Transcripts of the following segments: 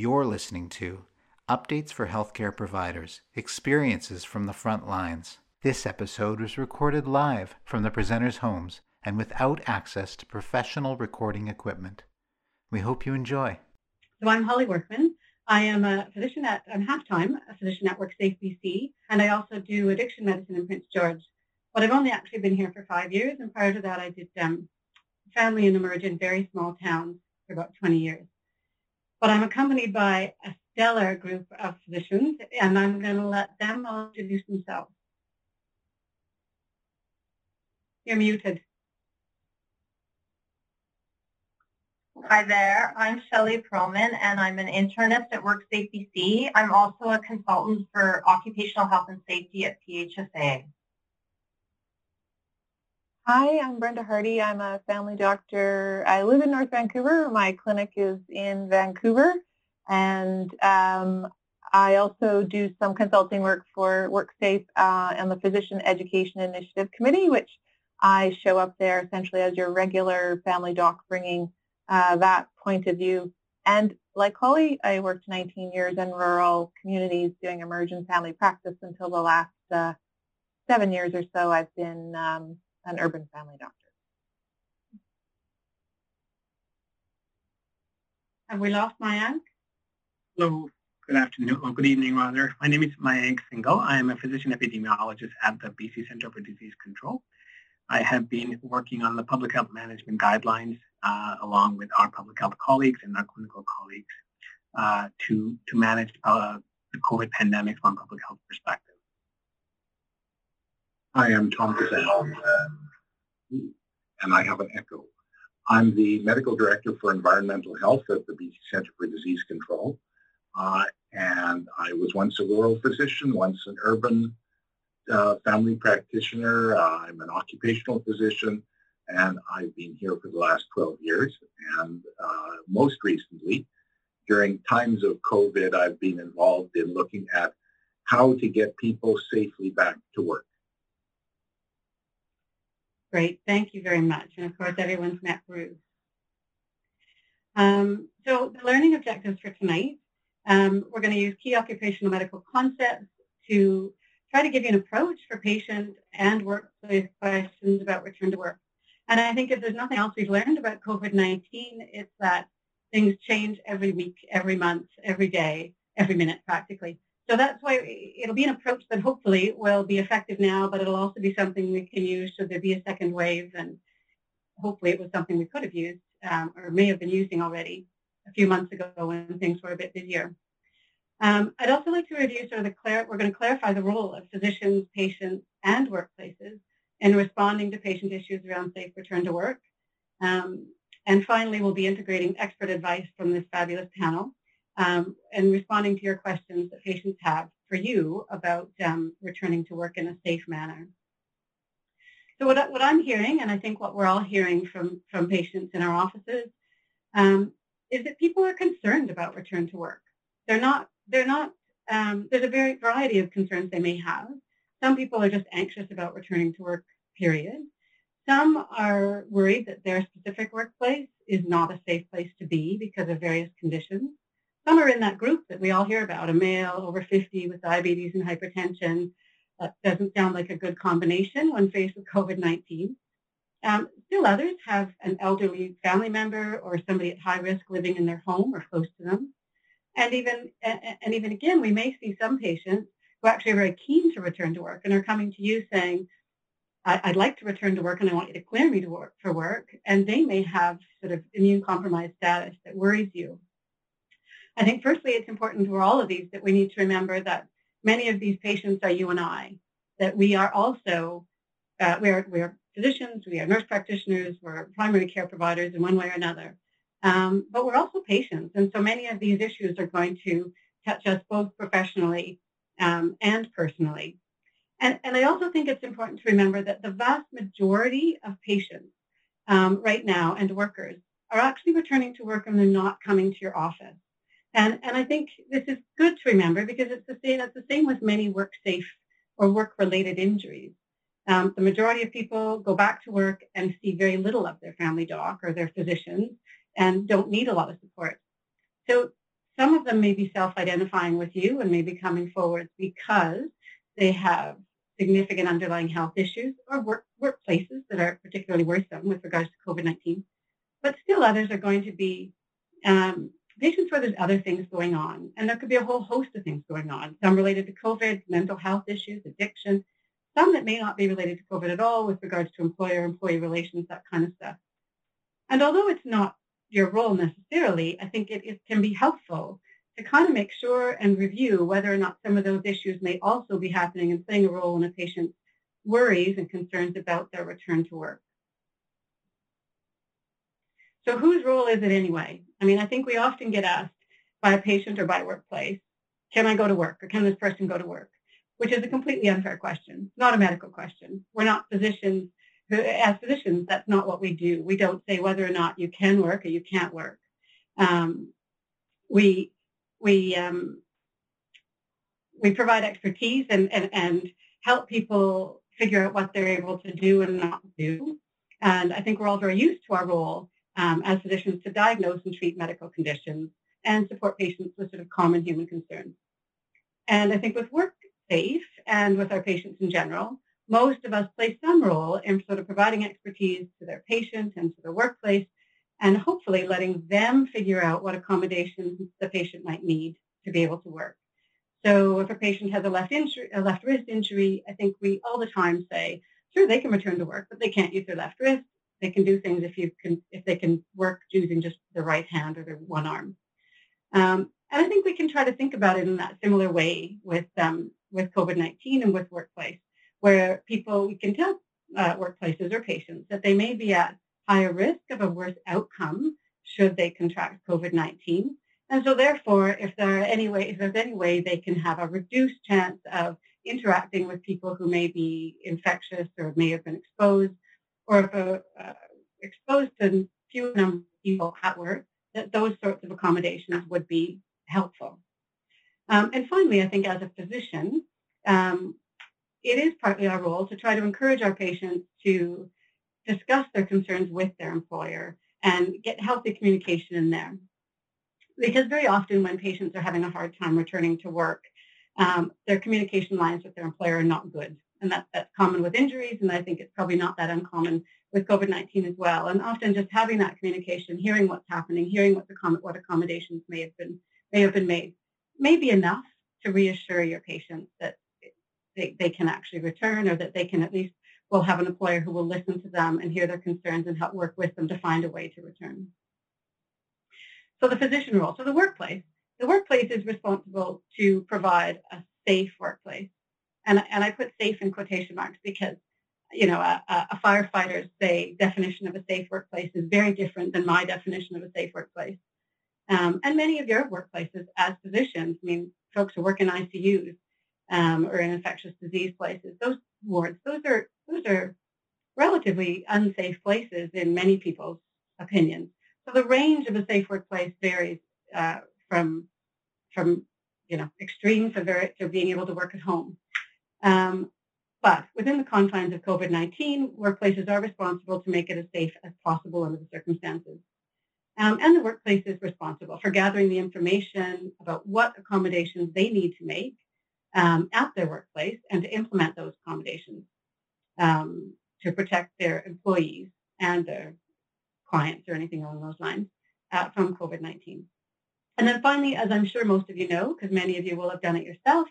You're listening to Updates for Healthcare Providers Experiences from the Front Lines. This episode was recorded live from the presenters' homes and without access to professional recording equipment. We hope you enjoy. So I'm Holly Workman. I am a physician at, I'm half-time, a physician at WorkSafe BC, and I also do addiction medicine in Prince George. But I've only actually been here for five years, and prior to that I did um, family and emerge in very small towns for about 20 years. But I'm accompanied by a stellar group of physicians, and I'm going to let them all introduce themselves. You're muted. Hi there, I'm Shelley Perlman and I'm an internist at WorkSafe BC. I'm also a consultant for occupational health and safety at PHSA. Hi, I'm Brenda Hardy. I'm a family doctor. I live in North Vancouver. My clinic is in Vancouver and um, I also do some consulting work for WorkSafe uh, and the Physician Education Initiative Committee, which I show up there essentially as your regular family doc bringing uh, that point of view. And like Holly, I worked 19 years in rural communities doing emergent family practice until the last uh, seven years or so I've been um, an urban family doctor. Have we lost Mayank? Hello, good afternoon, or good evening rather. My name is Mayank Singhal. I am a physician epidemiologist at the BC Centre for Disease Control. I have been working on the public health management guidelines uh, along with our public health colleagues and our clinical colleagues uh, to, to manage uh, the COVID pandemic from a public health perspective. Hi, I'm Tom Casal, and I have an echo. I'm the medical director for environmental health at the BC Centre for Disease Control. Uh, and I was once a rural physician, once an urban uh, family practitioner. Uh, I'm an occupational physician, and I've been here for the last 12 years. And uh, most recently, during times of COVID, I've been involved in looking at how to get people safely back to work. Great, thank you very much. And of course, everyone's met Bruce. Um, so the learning objectives for tonight, um, we're going to use key occupational medical concepts to try to give you an approach for patient and workplace questions about return to work. And I think if there's nothing else we've learned about COVID-19, it's that things change every week, every month, every day, every minute practically. So that's why it'll be an approach that hopefully will be effective now, but it'll also be something we can use should there be a second wave. And hopefully it was something we could have used um, or may have been using already a few months ago when things were a bit busier. Um, I'd also like to review sort of the clar- we're going to clarify the role of physicians, patients, and workplaces in responding to patient issues around safe return to work. Um, and finally, we'll be integrating expert advice from this fabulous panel um, and responding to your questions that patients have for you about um, returning to work in a safe manner. So what, what, I'm hearing, and I think what we're all hearing from, from patients in our offices, um, is that people are concerned about return to work. They're not they're not, um, there's a very variety of concerns they may have. Some people are just anxious about returning to work, period. Some are worried that their specific workplace is not a safe place to be because of various conditions. Some are in that group that we all hear about, a male over 50 with diabetes and hypertension. That doesn't sound like a good combination when faced with COVID-19. Um, still others have an elderly family member or somebody at high risk living in their home or close to them. And even, and even again, we may see some patients who actually are very keen to return to work and are coming to you saying, I'd like to return to work and I want you to clear me to work for work. And they may have sort of immune compromised status that worries you. I think firstly, it's important for all of these that we need to remember that many of these patients are you and I, that we are also, uh, we're, we're physicians, we are nurse practitioners, we're primary care providers in one way or another. Um, but we're also patients, and so many of these issues are going to touch us both professionally um, and personally. And, and, I also think it's important to remember that the vast majority of patients um, right now and workers are actually returning to work and they're not coming to your office. And, and I think this is good to remember because it's the same, it's the same with many work safe or work-related injuries. Um, the majority of people go back to work and see very little of their family doc or their physicians and don't need a lot of support. So some of them may be self-identifying with you and may be coming forward because they have significant underlying health issues or work, workplaces that are particularly worrisome with regards to COVID-19. But still others are going to be um, patients where there's other things going on. And there could be a whole host of things going on, some related to COVID, mental health issues, addiction, some that may not be related to COVID at all with regards to employer-employee relations, that kind of stuff. And although it's not your role necessarily, I think it, it can be helpful to kind of make sure and review whether or not some of those issues may also be happening and playing a role in a patient's worries and concerns about their return to work. So whose role is it anyway? I mean, I think we often get asked by a patient or by a workplace, can I go to work or can this person go to work? Which is a completely unfair question, not a medical question. We're not physicians. As physicians, that's not what we do. We don't say whether or not you can work or you can't work. Um, we we um, we provide expertise and, and, and help people figure out what they're able to do and not do. And I think we're all very used to our role um, as physicians to diagnose and treat medical conditions and support patients with sort of common human concerns. And I think with WorkSafe and with our patients in general, most of us play some role in sort of providing expertise to their patient and to the workplace and hopefully letting them figure out what accommodations the patient might need to be able to work. So if a patient has a left, injury, a left wrist injury, I think we all the time say, sure, they can return to work, but they can't use their left wrist. They can do things if you can, if they can work using just the right hand or their one arm. Um, and I think we can try to think about it in that similar way with um, with COVID-19 and with workplace, where people we can tell uh, workplaces or patients that they may be at higher risk of a worse outcome should they contract COVID-19. And so therefore, if there are any way, if there's any way they can have a reduced chance of interacting with people who may be infectious or may have been exposed, or if a, uh, exposed to few number of people at work, that those sorts of accommodations would be helpful. Um, and finally, I think as a physician, um, it is partly our role to try to encourage our patients to discuss their concerns with their employer and get healthy communication in there. Because very often when patients are having a hard time returning to work, um, their communication lines with their employer are not good. And that, that's common with injuries, and I think it's probably not that uncommon with COVID-19 as well. And often just having that communication, hearing what's happening, hearing what, the, what accommodations may have been may have been made, may be enough to reassure your patients that they, they can actually return or that they can at least will have an employer who will listen to them and hear their concerns and help work with them to find a way to return. So the physician role. So the workplace. The workplace is responsible to provide a safe workplace. And, and I put safe in quotation marks because, you know, a, a firefighter's, say, definition of a safe workplace is very different than my definition of a safe workplace. Um, and many of your workplaces as physicians, I mean, folks who work in ICUs um, or in infectious disease places, those wards, those are those are relatively unsafe places in many people's opinions. So the range of a safe workplace varies uh, from from you know very, to being able to work at home. Um, but within the confines of COVID-19, workplaces are responsible to make it as safe as possible under the circumstances. Um, and the workplace is responsible for gathering the information about what accommodations they need to make um, at their workplace and to implement those accommodations um, to protect their employees and their clients or anything along those lines uh, from COVID-19. And then finally, as I'm sure most of you know, because many of you will have done it yourself,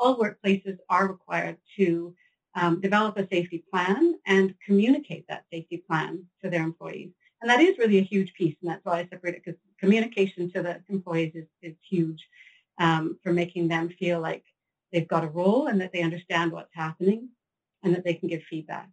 all workplaces are required to um, develop a safety plan and communicate that safety plan to their employees. And that is really a huge piece, and that's why I separate it, because communication to the employees is, is huge um, for making them feel like they've got a role and that they understand what's happening and that they can give feedback.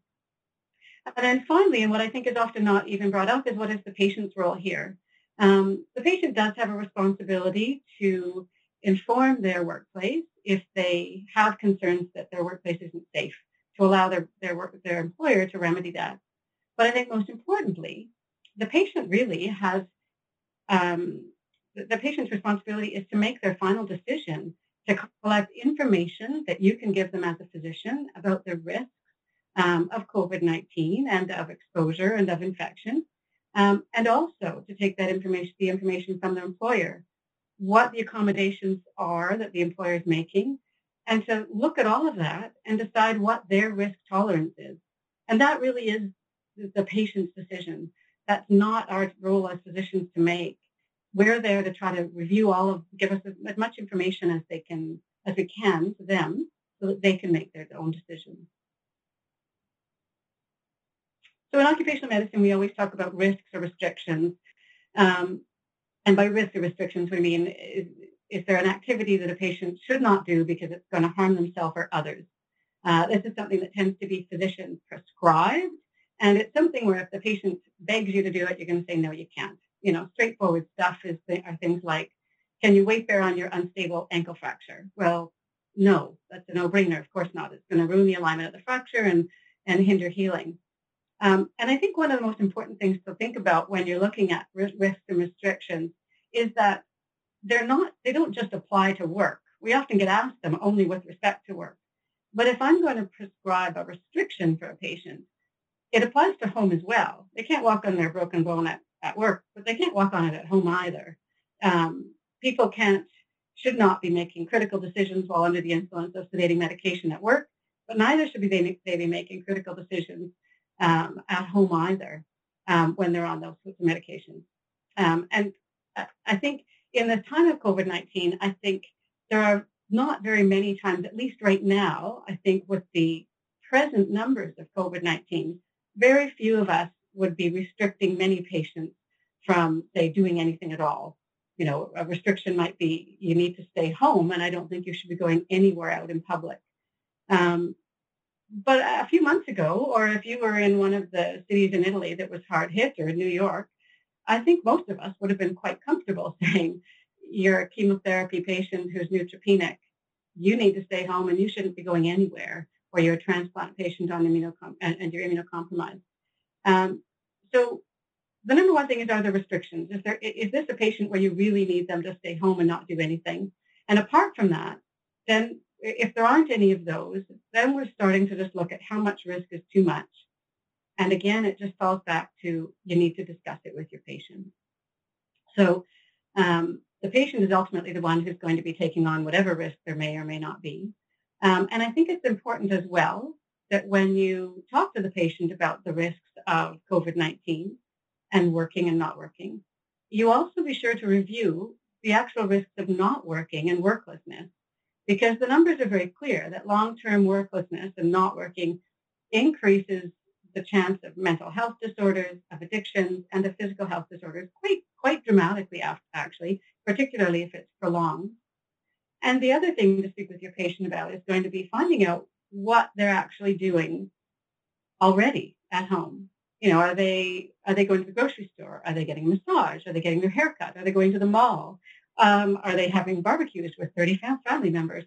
And then finally, and what I think is often not even brought up, is what is the patient's role here? Um, the patient does have a responsibility to inform their workplace if they have concerns that their workplace isn't safe, to allow their, their, work, their employer to remedy that. But I think most importantly, the patient really has, um, the, the patient's responsibility is to make their final decision to collect information that you can give them as a physician about the risks um, of COVID-19 and of exposure and of infection, um, and also to take that information, the information from their employer what the accommodations are that the employer is making, and to look at all of that and decide what their risk tolerance is. And that really is the patient's decision. That's not our role as physicians to make. We're there to try to review all of, give us as much information as they can, as we can to them, so that they can make their own decisions. So in occupational medicine, we always talk about risks or restrictions. Um, and by risk restrictions, we mean is, is, there an activity that a patient should not do because it's going to harm themselves or others? Uh, this is something that tends to be physician prescribed, and it's something where if the patient begs you to do it, you're going to say, no, you can't. You know, straightforward stuff is are things like, can you weight bear on your unstable ankle fracture? Well, no, that's a no-brainer. Of course not. It's going to ruin the alignment of the fracture and, and hinder healing. Um, and I think one of the most important things to think about when you're looking at risks and restrictions is that they're not, they don't just apply to work. We often get asked them only with respect to work. But if I'm going to prescribe a restriction for a patient, it applies to home as well. They can't walk on their broken bone at, at work, but they can't walk on it at home either. Um, people can't, should not be making critical decisions while under the influence of sedating medication at work, but neither should they, they be making critical decisions um, at home either um, when they're on those medications. Um, and I think in the time of COVID-19, I think there are not very many times, at least right now, I think with the present numbers of COVID-19, very few of us would be restricting many patients from, say, doing anything at all. You know, a restriction might be you need to stay home, and I don't think you should be going anywhere out in public. Um, but a few months ago, or if you were in one of the cities in Italy that was hard hit, or New York, I think most of us would have been quite comfortable saying, you're a chemotherapy patient who's neutropenic. You need to stay home and you shouldn't be going anywhere, or you're a transplant patient on immunocom- and, and you're immunocompromised. Um, so the number one thing is are there restrictions? Is, there, is this a patient where you really need them to stay home and not do anything? And apart from that, then if there aren't any of those, then we're starting to just look at how much risk is too much. And again, it just falls back to you need to discuss it with your patient. So um, the patient is ultimately the one who's going to be taking on whatever risk there may or may not be. Um, and I think it's important as well that when you talk to the patient about the risks of COVID-19 and working and not working, you also be sure to review the actual risks of not working and worklessness because the numbers are very clear that long-term worklessness and not working increases the chance of mental health disorders, of addictions, and of physical health disorders quite, quite dramatically, actually, particularly if it's prolonged. And the other thing to speak with your patient about is going to be finding out what they're actually doing already at home. You know, are they are they going to the grocery store? Are they getting a massage? Are they getting their haircut? Are they going to the mall? Um, are they having barbecues with 30 family members?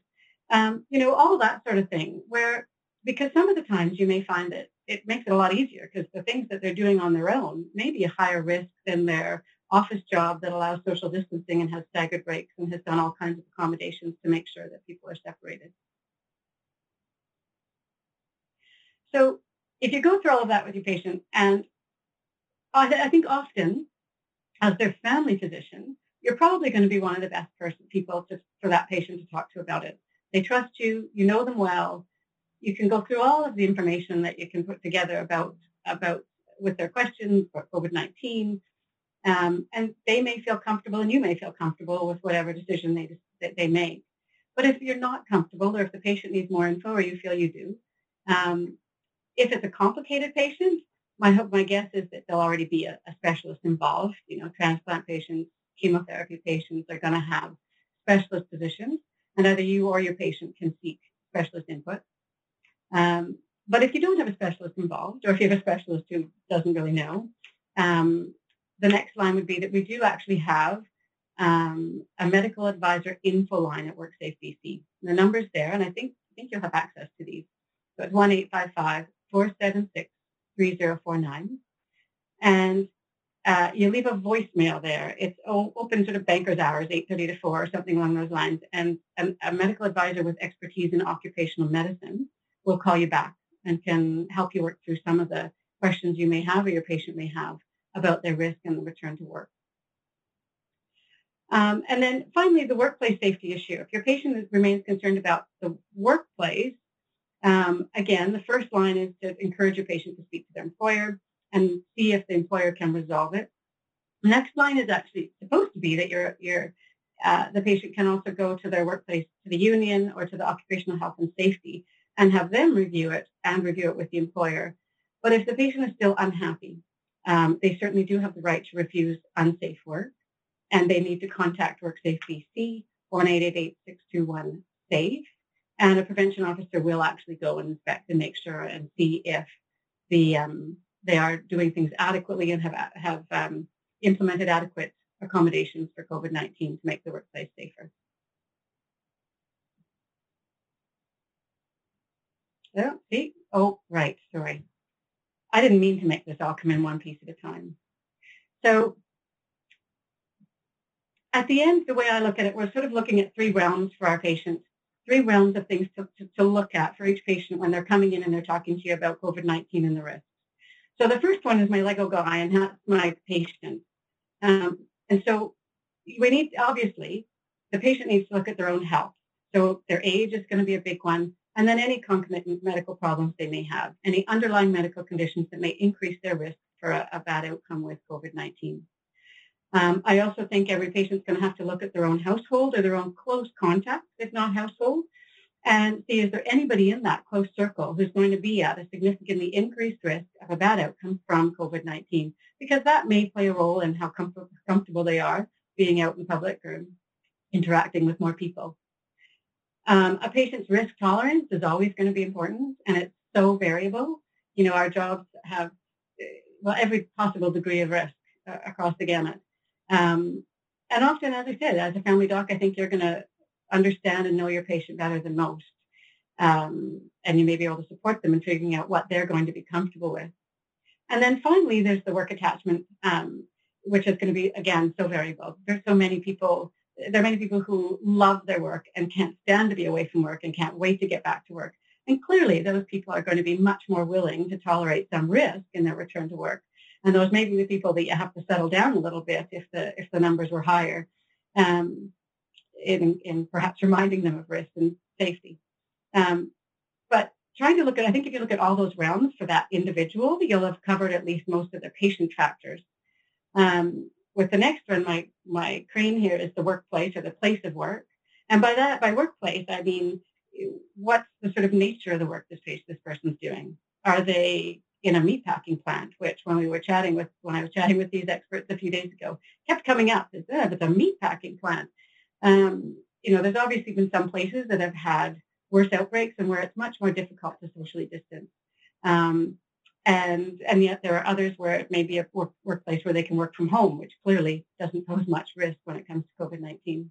Um, you know, all that sort of thing. Where because some of the times you may find that it makes it a lot easier because the things that they're doing on their own may be a higher risk than their office job that allows social distancing and has staggered breaks and has done all kinds of accommodations to make sure that people are separated. So if you go through all of that with your patient, and I, think often as their family physician, you're probably going to be one of the best person, people to, for that patient to talk to about it. They trust you, you know them well, you can go through all of the information that you can put together about, about with their questions for COVID-19, um, and they may feel comfortable and you may feel comfortable with whatever decision they, that they make. But if you're not comfortable or if the patient needs more info or you feel you do, um, if it's a complicated patient, my hope, my guess is that there'll already be a, a specialist involved. You know, transplant patients, chemotherapy patients are going to have specialist physicians, and either you or your patient can seek specialist input. Um, but if you don't have a specialist involved, or if you have a specialist who doesn't really know, um, the next line would be that we do actually have um, a medical advisor info line at WorkSafe BC. The number's there, and I think I think you'll have access to these. So it's one eight five five four seven six three zero four nine, and uh, you leave a voicemail there. It's open sort of banker's hours, 8.30 to 4 or something along those lines. And a medical advisor with expertise in occupational medicine will call you back and can help you work through some of the questions you may have or your patient may have about their risk and the return to work. Um, and then finally, the workplace safety issue. If your patient remains concerned about the workplace, um, again, the first line is to encourage your patient to speak to their employer and see if the employer can resolve it. The next line is actually supposed to be that your, your, uh, the patient can also go to their workplace, to the union or to the occupational health and safety and have them review it and review it with the employer. But if the patient is still unhappy, um, they certainly do have the right to refuse unsafe work and they need to contact WorkSafe BC 1-888-621-SAFE and a prevention officer will actually go and inspect and make sure and see if the um, they are doing things adequately and have have um, implemented adequate accommodations for COVID-19 to make the workplace safer. Oh, see? Oh, right, sorry. I didn't mean to make this all come in one piece at a time. So at the end, the way I look at it, we're sort of looking at three realms for our patients, three realms of things to, to, to look at for each patient when they're coming in and they're talking to you about COVID-19 and the risks. So the first one is my Lego guy, and that's my patient. Um, and so we need, obviously, the patient needs to look at their own health. So their age is going to be a big one, and then any concomitant medical problems they may have, any underlying medical conditions that may increase their risk for a, a bad outcome with COVID-19. Um, I also think every patient's going to have to look at their own household or their own close contacts, if not household, and see is there anybody in that close circle who's going to be at a significantly increased risk of a bad outcome from COVID-19, because that may play a role in how comfort, comfortable they are being out in public or interacting with more people. Um, a patient's risk tolerance is always going to be important, and it's so variable. You know, our jobs have, well, every possible degree of risk uh, across the gamut. Um, and often, as I said, as a family doc, I think you're going to understand and know your patient better than most. Um, and you may be able to support them in figuring out what they're going to be comfortable with. And then finally, there's the work attachment, um, which is going to be, again, so variable. There's so many people, there are many people who love their work and can't stand to be away from work and can't wait to get back to work. And clearly, those people are going to be much more willing to tolerate some risk in their return to work and those may be the people that you have to settle down a little bit if the if the numbers were higher, um, in, in perhaps reminding them of risk and safety. Um, but trying to look at, I think if you look at all those realms for that individual, you'll have covered at least most of the patient factors. Um, with the next one, my, my crane here is the workplace or the place of work. And by that, by workplace, I mean, what's the sort of nature of the work this, this person's doing? Are they in a meatpacking plant, which when we were chatting with, when I was chatting with these experts a few days ago, kept coming up. Is oh, it's a meatpacking plant. Um, you know, there's obviously been some places that have had worse outbreaks and where it's much more difficult to socially distance. Um, and and yet there are others where it may be a work, workplace where they can work from home, which clearly doesn't pose much risk when it comes to COVID-19.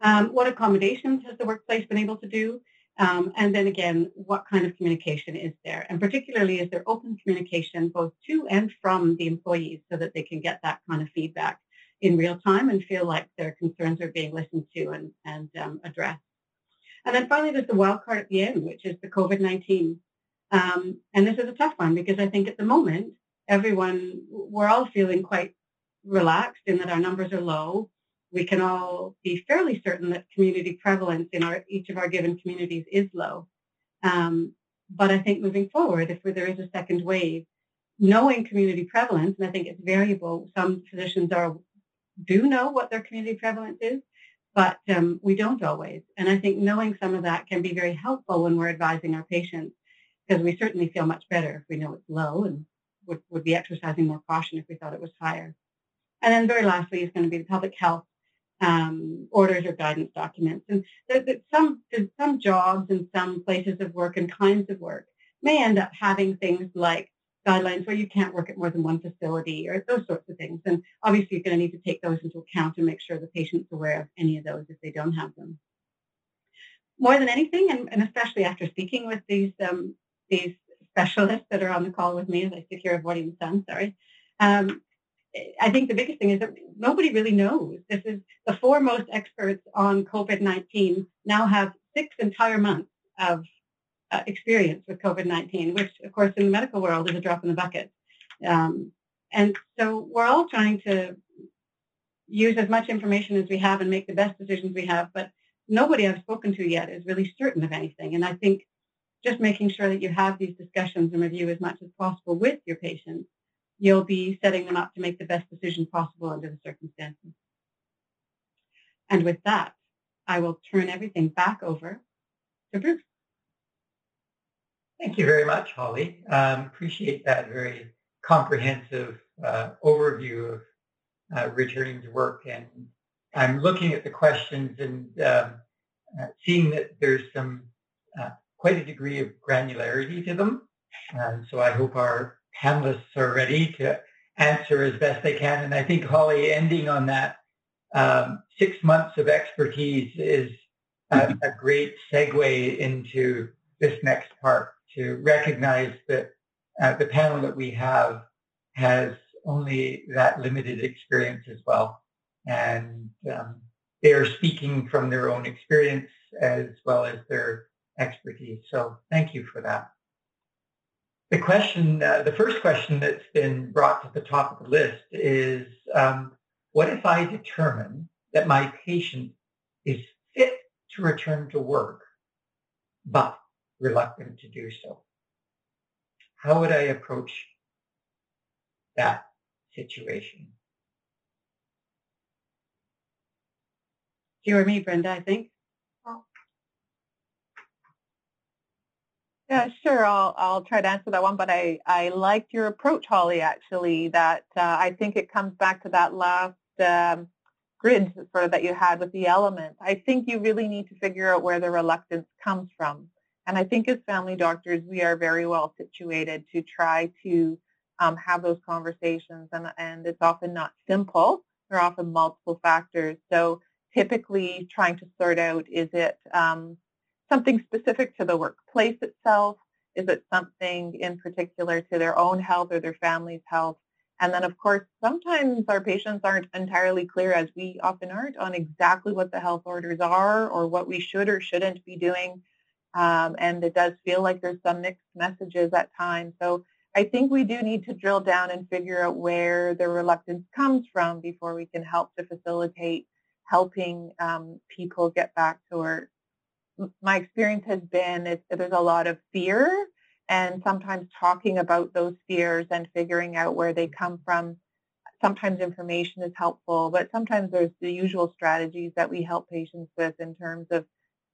Um, what accommodations has the workplace been able to do? Um, and then again, what kind of communication is there? And particularly, is there open communication both to and from the employees so that they can get that kind of feedback in real time and feel like their concerns are being listened to and, and um, addressed? And then finally, there's the wild card at the end, which is the COVID-19. Um, and this is a tough one because I think at the moment, everyone, we're all feeling quite relaxed in that our numbers are low we can all be fairly certain that community prevalence in our, each of our given communities is low. Um, but I think moving forward, if there is a second wave, knowing community prevalence, and I think it's variable, some physicians are do know what their community prevalence is, but um, we don't always. And I think knowing some of that can be very helpful when we're advising our patients, because we certainly feel much better if we know it's low and would, would be exercising more caution if we thought it was higher. And then very lastly is going to be the public health um, orders or guidance documents. And that, some some jobs and some places of work and kinds of work may end up having things like guidelines where you can't work at more than one facility or those sorts of things. And obviously you're going to need to take those into account and make sure the patient's aware of any of those if they don't have them. More than anything, and, and especially after speaking with these um, these specialists that are on the call with me as I sit here avoiding the sun, sorry, um, I think the biggest thing is that nobody really knows. This is the foremost experts on COVID-19 now have six entire months of uh, experience with COVID-19, which of course in the medical world is a drop in the bucket. Um, and so we're all trying to use as much information as we have and make the best decisions we have. But nobody I've spoken to yet is really certain of anything. And I think just making sure that you have these discussions and review as much as possible with your patients, you'll be setting them up to make the best decision possible under the circumstances. And with that, I will turn everything back over to Bruce. Thank you very much, Holly. Um, appreciate that very comprehensive uh, overview of uh, returning to work. And I'm looking at the questions and um, uh, seeing that there's some uh, quite a degree of granularity to them. And so I hope our panelists are ready to answer as best they can. And I think Holly, ending on that um, six months of expertise is a, a great segue into this next part to recognize that uh, the panel that we have has only that limited experience as well. And um, they are speaking from their own experience as well as their expertise. So thank you for that. The question, uh, the first question that's been brought to the top of the list is, um, what if I determine that my patient is fit to return to work, but reluctant to do so? How would I approach that situation? You me, Brenda, I think. Yeah, sure. I'll I'll try to answer that one, but I I liked your approach, Holly. Actually, that uh, I think it comes back to that last um, grid sort of that you had with the elements. I think you really need to figure out where the reluctance comes from, and I think as family doctors, we are very well situated to try to um, have those conversations, and and it's often not simple. There are often multiple factors. So typically, trying to sort out is it um, something specific to the workplace itself? Is it something in particular to their own health or their family's health? And then, of course, sometimes our patients aren't entirely clear, as we often aren't, on exactly what the health orders are or what we should or shouldn't be doing. Um, and it does feel like there's some mixed messages at times. So I think we do need to drill down and figure out where the reluctance comes from before we can help to facilitate helping um, people get back to work my experience has been is there's a lot of fear and sometimes talking about those fears and figuring out where they come from. Sometimes information is helpful, but sometimes there's the usual strategies that we help patients with in terms of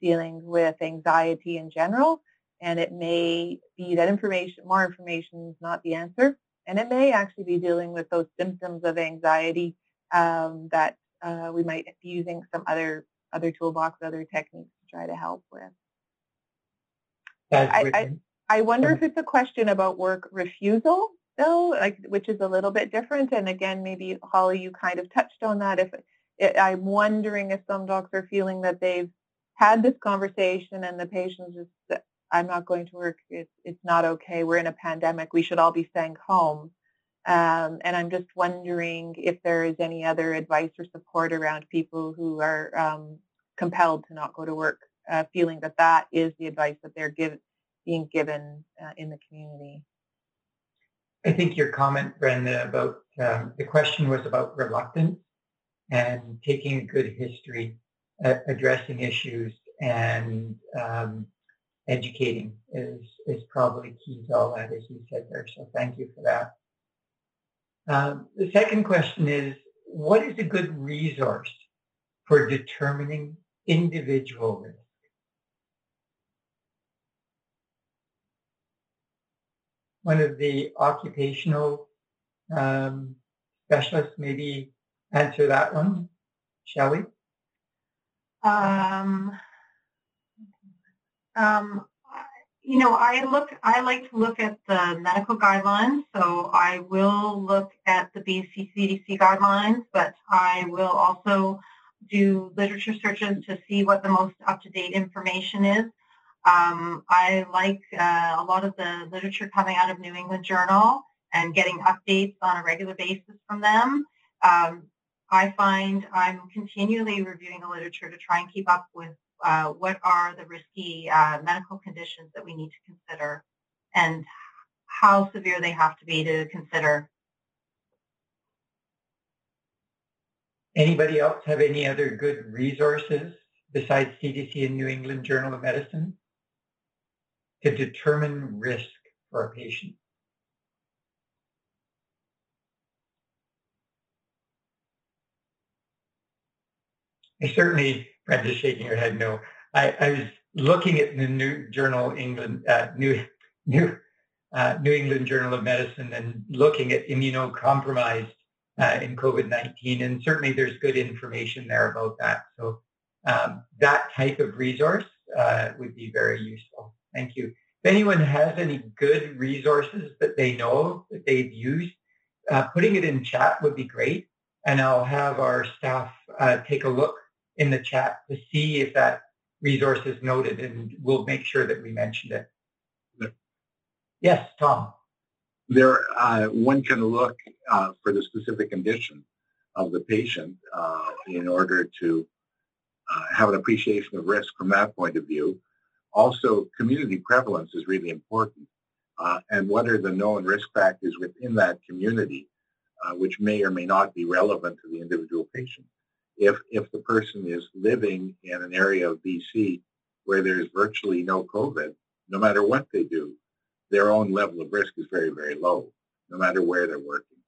dealing with anxiety in general. And it may be that information, more information is not the answer. And it may actually be dealing with those symptoms of anxiety um, that uh, we might be using some other other toolbox, other techniques try to help with. I, I, I wonder if it's a question about work refusal, though, like which is a little bit different. And again, maybe Holly, you kind of touched on that. If it, I'm wondering if some docs are feeling that they've had this conversation and the patient's just, I'm not going to work. It's, it's not okay. We're in a pandemic. We should all be staying home. Um, and I'm just wondering if there is any other advice or support around people who are um, compelled to not go to work, uh, feeling that that is the advice that they're give, being given uh, in the community. I think your comment, Brenda, about um, the question was about reluctance and taking a good history, uh, addressing issues, and um, educating is is probably key to all that, as you said there. So thank you for that. Um, the second question is, what is a good resource for determining individual risk. One of the occupational um, specialists maybe answer that one, shall we? Um, um, you know, I look, I like to look at the medical guidelines. So I will look at the BC CDC guidelines, but I will also do literature searches to see what the most up-to-date information is. Um, I like uh, a lot of the literature coming out of New England Journal and getting updates on a regular basis from them. Um, I find I'm continually reviewing the literature to try and keep up with uh, what are the risky uh, medical conditions that we need to consider and how severe they have to be to consider Anybody else have any other good resources besides CDC and New England Journal of Medicine to determine risk for a patient? I certainly, Brenda's shaking her head no. I, I was looking at the New Journal England, uh, New, New, uh, New England Journal of Medicine and looking at immunocompromised uh, in COVID-19, and certainly there's good information there about that. So um, that type of resource uh, would be very useful. Thank you. If anyone has any good resources that they know that they've used, uh, putting it in chat would be great. And I'll have our staff uh, take a look in the chat to see if that resource is noted and we'll make sure that we mention it. Yes, Tom. There, uh, one can look uh, for the specific condition of the patient uh, in order to have an appreciation of risk from that point of view. Also, community prevalence is really important. Uh, and what are the known risk factors within that community, uh, which may or may not be relevant to the individual patient? If, if the person is living in an area of BC where there's virtually no COVID, no matter what they do, their own level of risk is very, very low, no matter where they're working.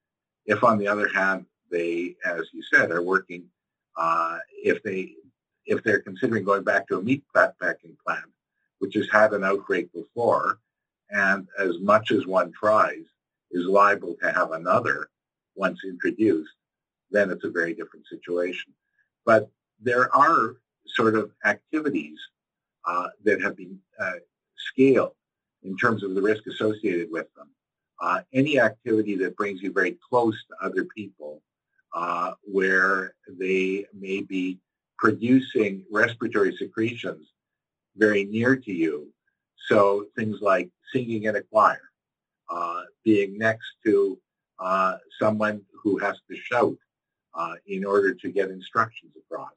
If, on the other hand, they, as you said, are working, uh, if they if they're considering going back to a meat packing plant, which has had an outbreak before, and as much as one tries, is liable to have another once introduced, then it's a very different situation. But there are sort of activities uh, that have been uh, scaled in terms of the risk associated with them. Uh, any activity that brings you very close to other people uh, where they may be producing respiratory secretions very near to you. So things like singing in a choir, uh, being next to uh, someone who has to shout uh, in order to get instructions across.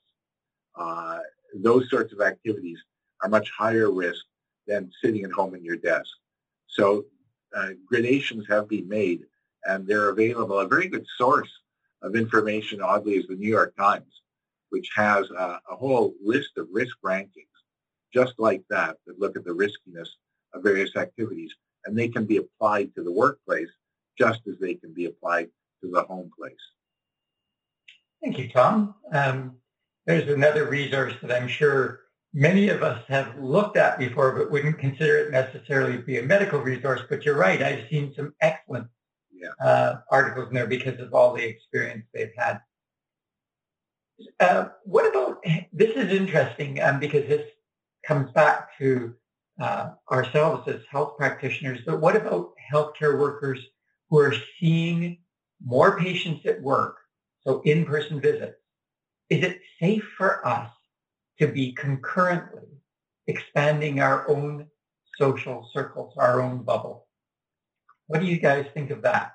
Uh, those sorts of activities are much higher risk than sitting at home in your desk. So uh, gradations have been made and they're available. A very good source of information, oddly, is the New York Times, which has a, a whole list of risk rankings just like that that look at the riskiness of various activities and they can be applied to the workplace just as they can be applied to the home place. Thank you, Tom. Um, there's another resource that I'm sure many of us have looked at before, but wouldn't consider it necessarily to be a medical resource. But you're right. I've seen some excellent yeah. uh, articles in there because of all the experience they've had. Uh, what about, this is interesting um, because this comes back to uh, ourselves as health practitioners, but what about healthcare workers who are seeing more patients at work, so in-person visits? Is it safe for us to be concurrently expanding our own social circles, our own bubble. What do you guys think of that?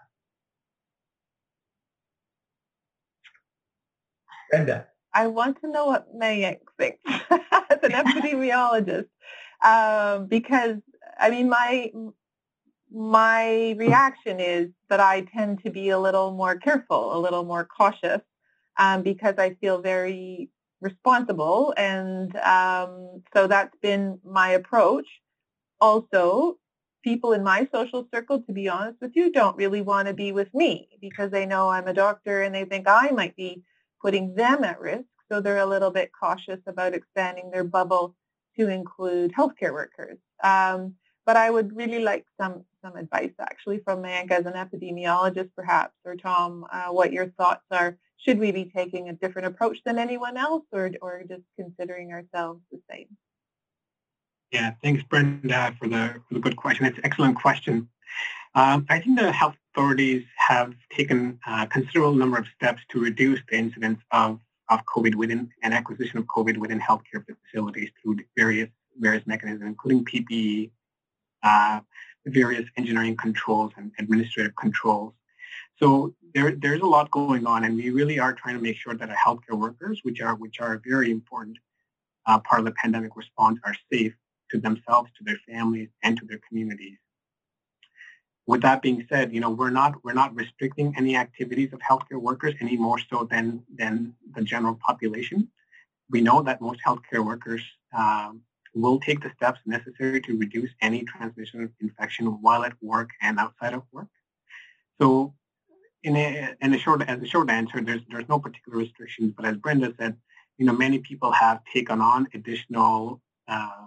Brenda. I want to know what Mayank thinks as an epidemiologist, um, because I mean, my my reaction is that I tend to be a little more careful, a little more cautious, um, because I feel very responsible. And um, so that's been my approach. Also, people in my social circle, to be honest with you, don't really want to be with me because they know I'm a doctor and they think I might be putting them at risk. So they're a little bit cautious about expanding their bubble to include healthcare workers. Um, but I would really like some some advice actually from Mayank as an epidemiologist perhaps, or Tom, uh, what your thoughts are should we be taking a different approach than anyone else or, or just considering ourselves the same? Yeah, thanks, Brenda, for the, for the good question. It's an excellent question. Um, I think the health authorities have taken a considerable number of steps to reduce the incidence of, of COVID within and acquisition of COVID within healthcare facilities through various various mechanisms, including PPE, uh, various engineering controls and administrative controls. So there, there's a lot going on, and we really are trying to make sure that our healthcare workers, which are which are a very important uh, part of the pandemic response, are safe to themselves, to their families, and to their communities. with that being said, you know, we're not we're not restricting any activities of healthcare workers any more so than than the general population. We know that most healthcare workers um, will take the steps necessary to reduce any transmission of infection while at work and outside of work. So in a, in a short, as a short answer, there's, there's no particular restrictions, but as Brenda said, you know, many people have taken on additional uh,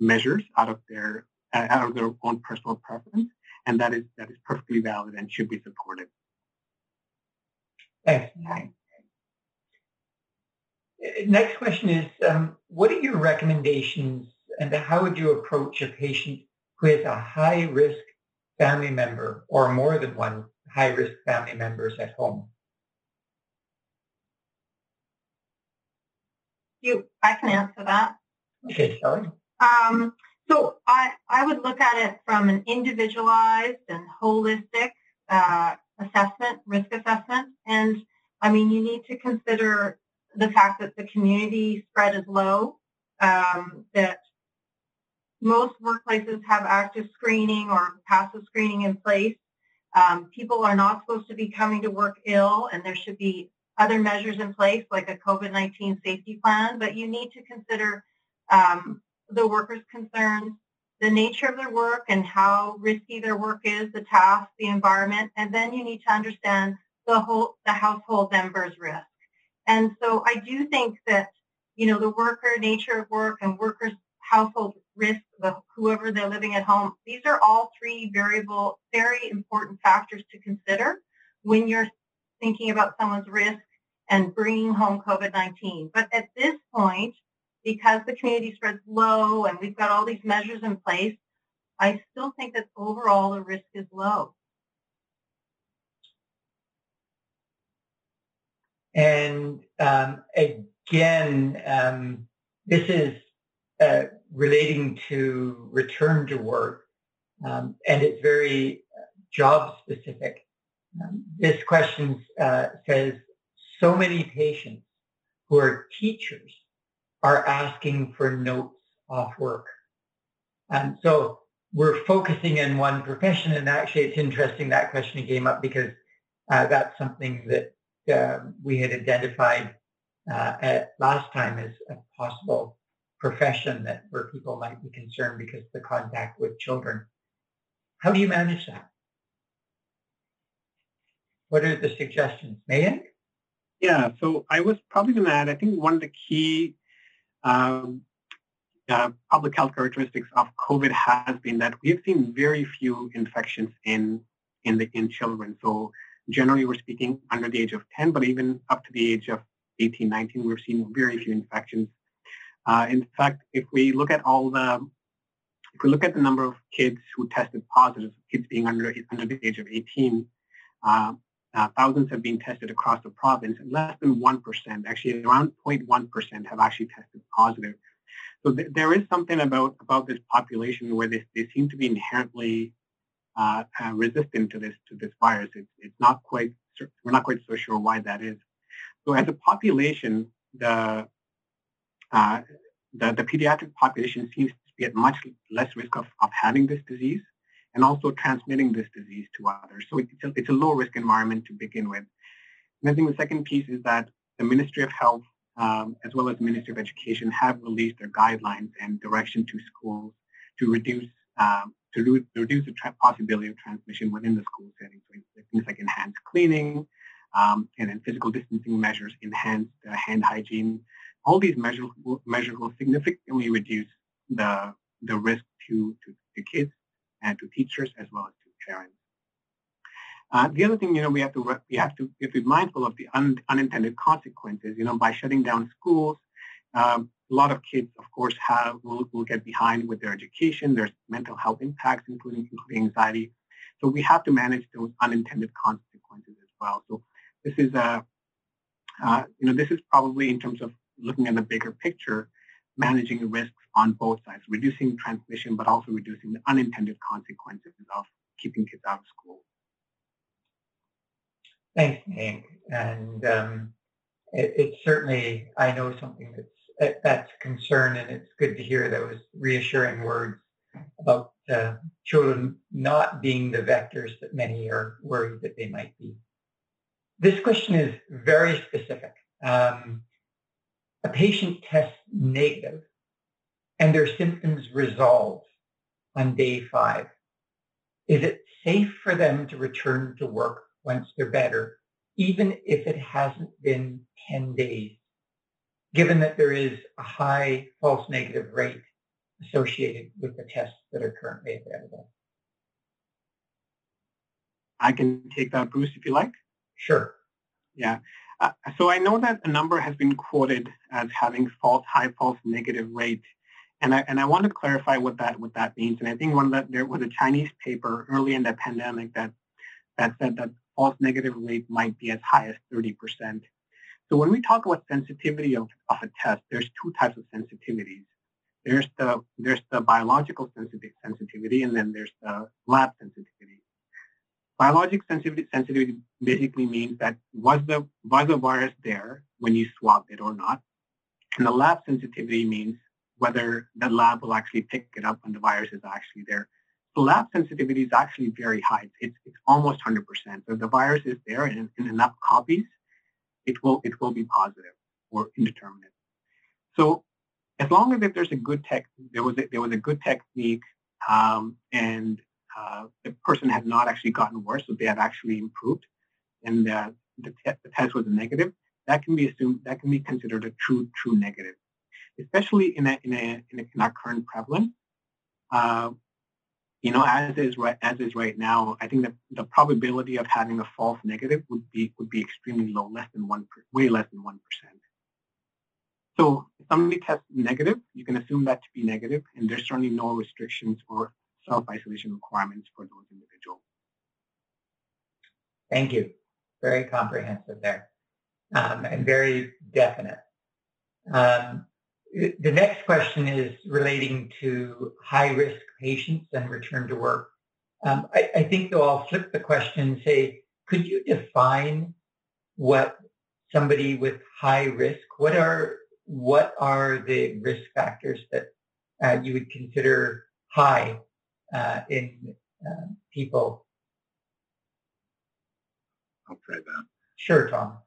measures out of their, uh, out of their own personal preference, and that is, that is perfectly valid and should be supported. Thanks. Next question is, um, what are your recommendations and how would you approach a patient who has a high-risk family member or more than one high-risk family members at home? You, I can answer that. Okay, sorry. Um, so I, I would look at it from an individualized and holistic uh, assessment, risk assessment. And I mean, you need to consider the fact that the community spread is low, um, that most workplaces have active screening or passive screening in place. Um, people are not supposed to be coming to work ill, and there should be other measures in place like a COVID-19 safety plan, but you need to consider um, the workers' concerns, the nature of their work and how risky their work is, the task, the environment, and then you need to understand the whole the household members' risk. And so I do think that, you know, the worker nature of work and workers' household risk, whoever they're living at home, these are all three variable, very important factors to consider when you're thinking about someone's risk and bringing home COVID-19. But at this point, because the community spread's low and we've got all these measures in place, I still think that overall the risk is low. And um, again, um, this is uh, relating to return to work, um, and it's very uh, job specific. Um, this question uh, says, so many patients who are teachers are asking for notes off work. And so we're focusing in one profession, and actually it's interesting that question came up because uh, that's something that uh, we had identified uh, at last time as a possible profession that where people might be concerned because of the contact with children. How do you manage that? What are the suggestions? Mayank? Yeah, so I was probably going to add, I think one of the key um, uh, public health characteristics of COVID has been that we have seen very few infections in in the in children. So generally we're speaking under the age of 10, but even up to the age of 18, 19, we've seen very few infections. Uh, in fact, if we look at all the, if we look at the number of kids who tested positive, kids being under, under the age of 18, uh, uh, thousands have been tested across the province, and less than 1%, actually around 0.1% have actually tested positive. So th- there is something about, about this population where they, they seem to be inherently uh, uh, resistant to this to this virus. It's, it's not quite we're not quite so sure why that is. So as a population, the uh, the, the pediatric population seems to be at much less risk of, of having this disease and also transmitting this disease to others. So it's a, it's a low risk environment to begin with. And I think the second piece is that the Ministry of Health um, as well as the Ministry of Education have released their guidelines and direction to schools to reduce um, to, re- reduce the tra- possibility of transmission within the school setting. So things like enhanced cleaning um, and then physical distancing measures, enhanced uh, hand hygiene. All these measures will, measures will significantly reduce the the risk to, to, to kids and to teachers as well as to parents. Uh, the other thing, you know, we have to we have to, we be mindful of the un, unintended consequences. You know, by shutting down schools, um, a lot of kids, of course, have will, will get behind with their education. There's mental health impacts, including including anxiety. So we have to manage those unintended consequences as well. So this is a, uh, you know, this is probably in terms of looking at the bigger picture, managing risks on both sides, reducing transmission, but also reducing the unintended consequences of keeping kids out of school. Thanks, Mayank. And um, it, it's certainly, I know something that's that's a concern, and it's good to hear those reassuring words about uh, children not being the vectors that many are worried that they might be. This question is very specific. Um, a patient tests negative and their symptoms resolve on day five. Is it safe for them to return to work once they're better, even if it hasn't been 10 days, given that there is a high false negative rate associated with the tests that are currently available? I can take that, Bruce, if you like. Sure. Yeah. Uh, so I know that a number has been quoted as having false, high false negative rate. And I, and I want to clarify what that what that means. And I think one that there was a Chinese paper early in the pandemic that that said that false negative rate might be as high as 30%. So when we talk about sensitivity of, of a test, there's two types of sensitivities. There's the there's the biological sensitivity, and then there's the lab sensitivity. Biologic sensitivity, sensitivity basically means that was the, was the virus there when you swabbed it or not? And the lab sensitivity means whether the lab will actually pick it up when the virus is actually there. The lab sensitivity is actually very high. It's, it's almost 100%. So if the virus is there in, in enough copies, it will, it will be positive or indeterminate. So as long as if there's a good tech, there was a, there was a good technique um, and uh, the person had not actually gotten worse, so they had actually improved, and uh, the, te- the, test was a negative, that can be assumed that can be considered a true true negative, especially in a in a in, a, in our current prevalence. Uh, you know, as is right as is right now, I think that the probability of having a false negative would be would be extremely low, less than one, way less than one percent. So if somebody tests negative, you can assume that to be negative, and there's certainly no restrictions or self-isolation requirements for those individuals. Thank you. Very comprehensive there um, and very definite. Um, the next question is relating to high-risk patients and return to work. Um, I, I, think though I'll flip the question and say, could you define what somebody with high risk, what are what are the risk factors that uh, you would consider high uh, in uh, people. I'll try that. Sure, Tom.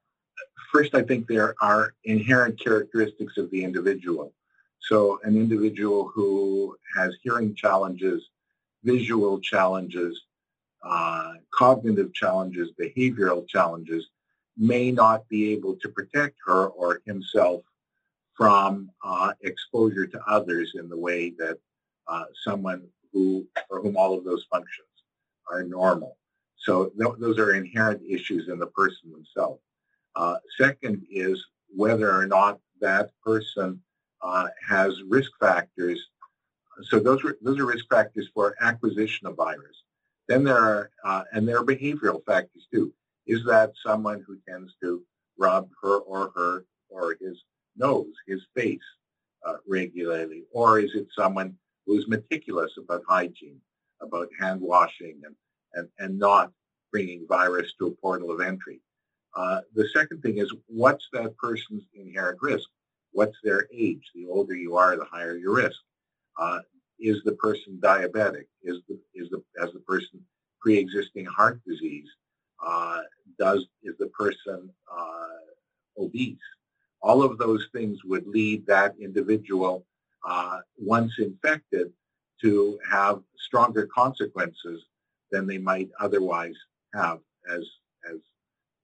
First, I think there are inherent characteristics of the individual. So an individual who has hearing challenges, visual challenges, uh, cognitive challenges, behavioral challenges, may not be able to protect her or himself from uh, exposure to others in the way that uh, someone who for whom all of those functions are normal. So th- those are inherent issues in the person themselves. Uh, second is whether or not that person uh, has risk factors. So those are, those are risk factors for acquisition of virus. Then there are, uh, and there are behavioral factors too. Is that someone who tends to rub her or her or his nose, his face uh, regularly? Or is it someone who's meticulous about hygiene, about hand washing, and, and, and not bringing virus to a portal of entry. Uh, the second thing is what's that person's inherent risk? What's their age? The older you are, the higher your risk. Uh, is the person diabetic? Is the is the has the person pre-existing heart disease? Uh, does is the person uh, obese? All of those things would lead that individual uh, once infected to have stronger consequences than they might otherwise have as as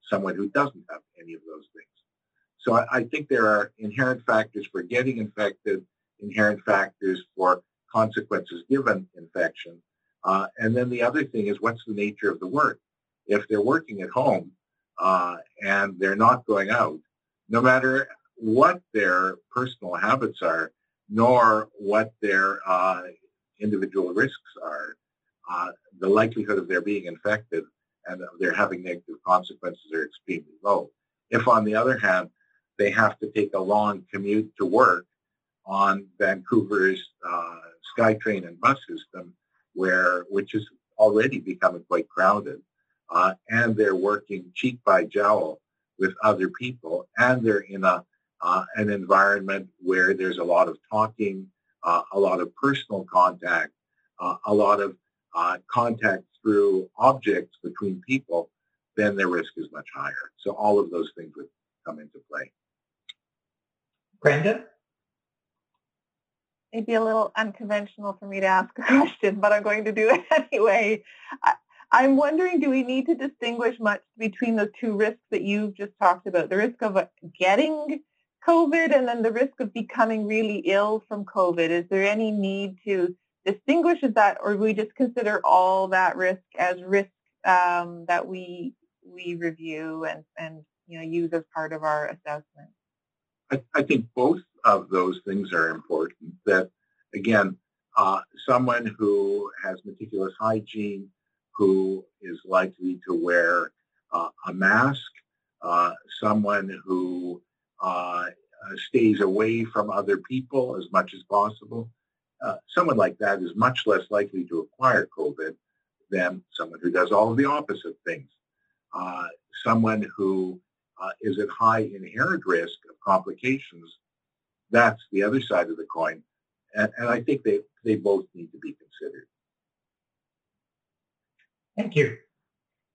someone who doesn't have any of those things. So I, I think there are inherent factors for getting infected, inherent factors for consequences given infection. Uh, and then the other thing is what's the nature of the work? If they're working at home uh, and they're not going out, no matter what their personal habits are, nor what their uh, individual risks are. Uh, the likelihood of their being infected and of their having negative consequences are extremely low. If, on the other hand, they have to take a long commute to work on Vancouver's uh, SkyTrain and bus system, where which is already becoming quite crowded, uh, and they're working cheek by jowl with other people, and they're in a uh, an environment where there's a lot of talking, uh, a lot of personal contact, uh, a lot of uh, contact through objects between people, then their risk is much higher. So all of those things would come into play. Brenda? Maybe a little unconventional for me to ask a question, but I'm going to do it anyway. I, am wondering, do we need to distinguish much between the two risks that you've just talked about, the risk of getting COVID and then the risk of becoming really ill from COVID? Is there any need to distinguish that, or we just consider all that risk as risk um, that we we review and, and you know use as part of our assessment? I, I think both of those things are important. That again, uh, someone who has meticulous hygiene, who is likely to wear uh, a mask, uh, someone who uh, stays away from other people as much as possible, uh, someone like that is much less likely to acquire COVID than someone who does all of the opposite things. Uh, someone who uh, is at high inherent risk of complications, that's the other side of the coin. And, and I think they, they both need to be considered. Thank you.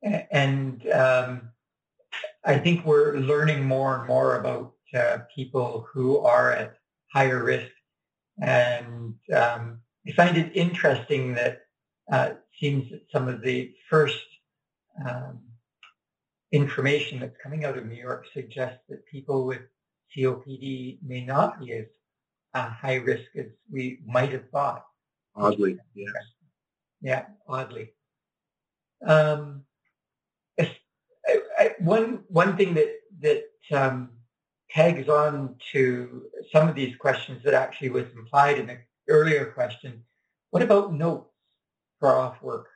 And um, I think we're learning more and more about uh, people who are at higher risk. And um, I find it interesting that uh, it seems that some of the first um, information that's coming out of New York suggests that people with COPD may not be as uh, high risk as we might have thought. Oddly, yes. Yeah, oddly. Um, one one thing that that um, tags on to some of these questions that actually was implied in the earlier question. What about notes for off work?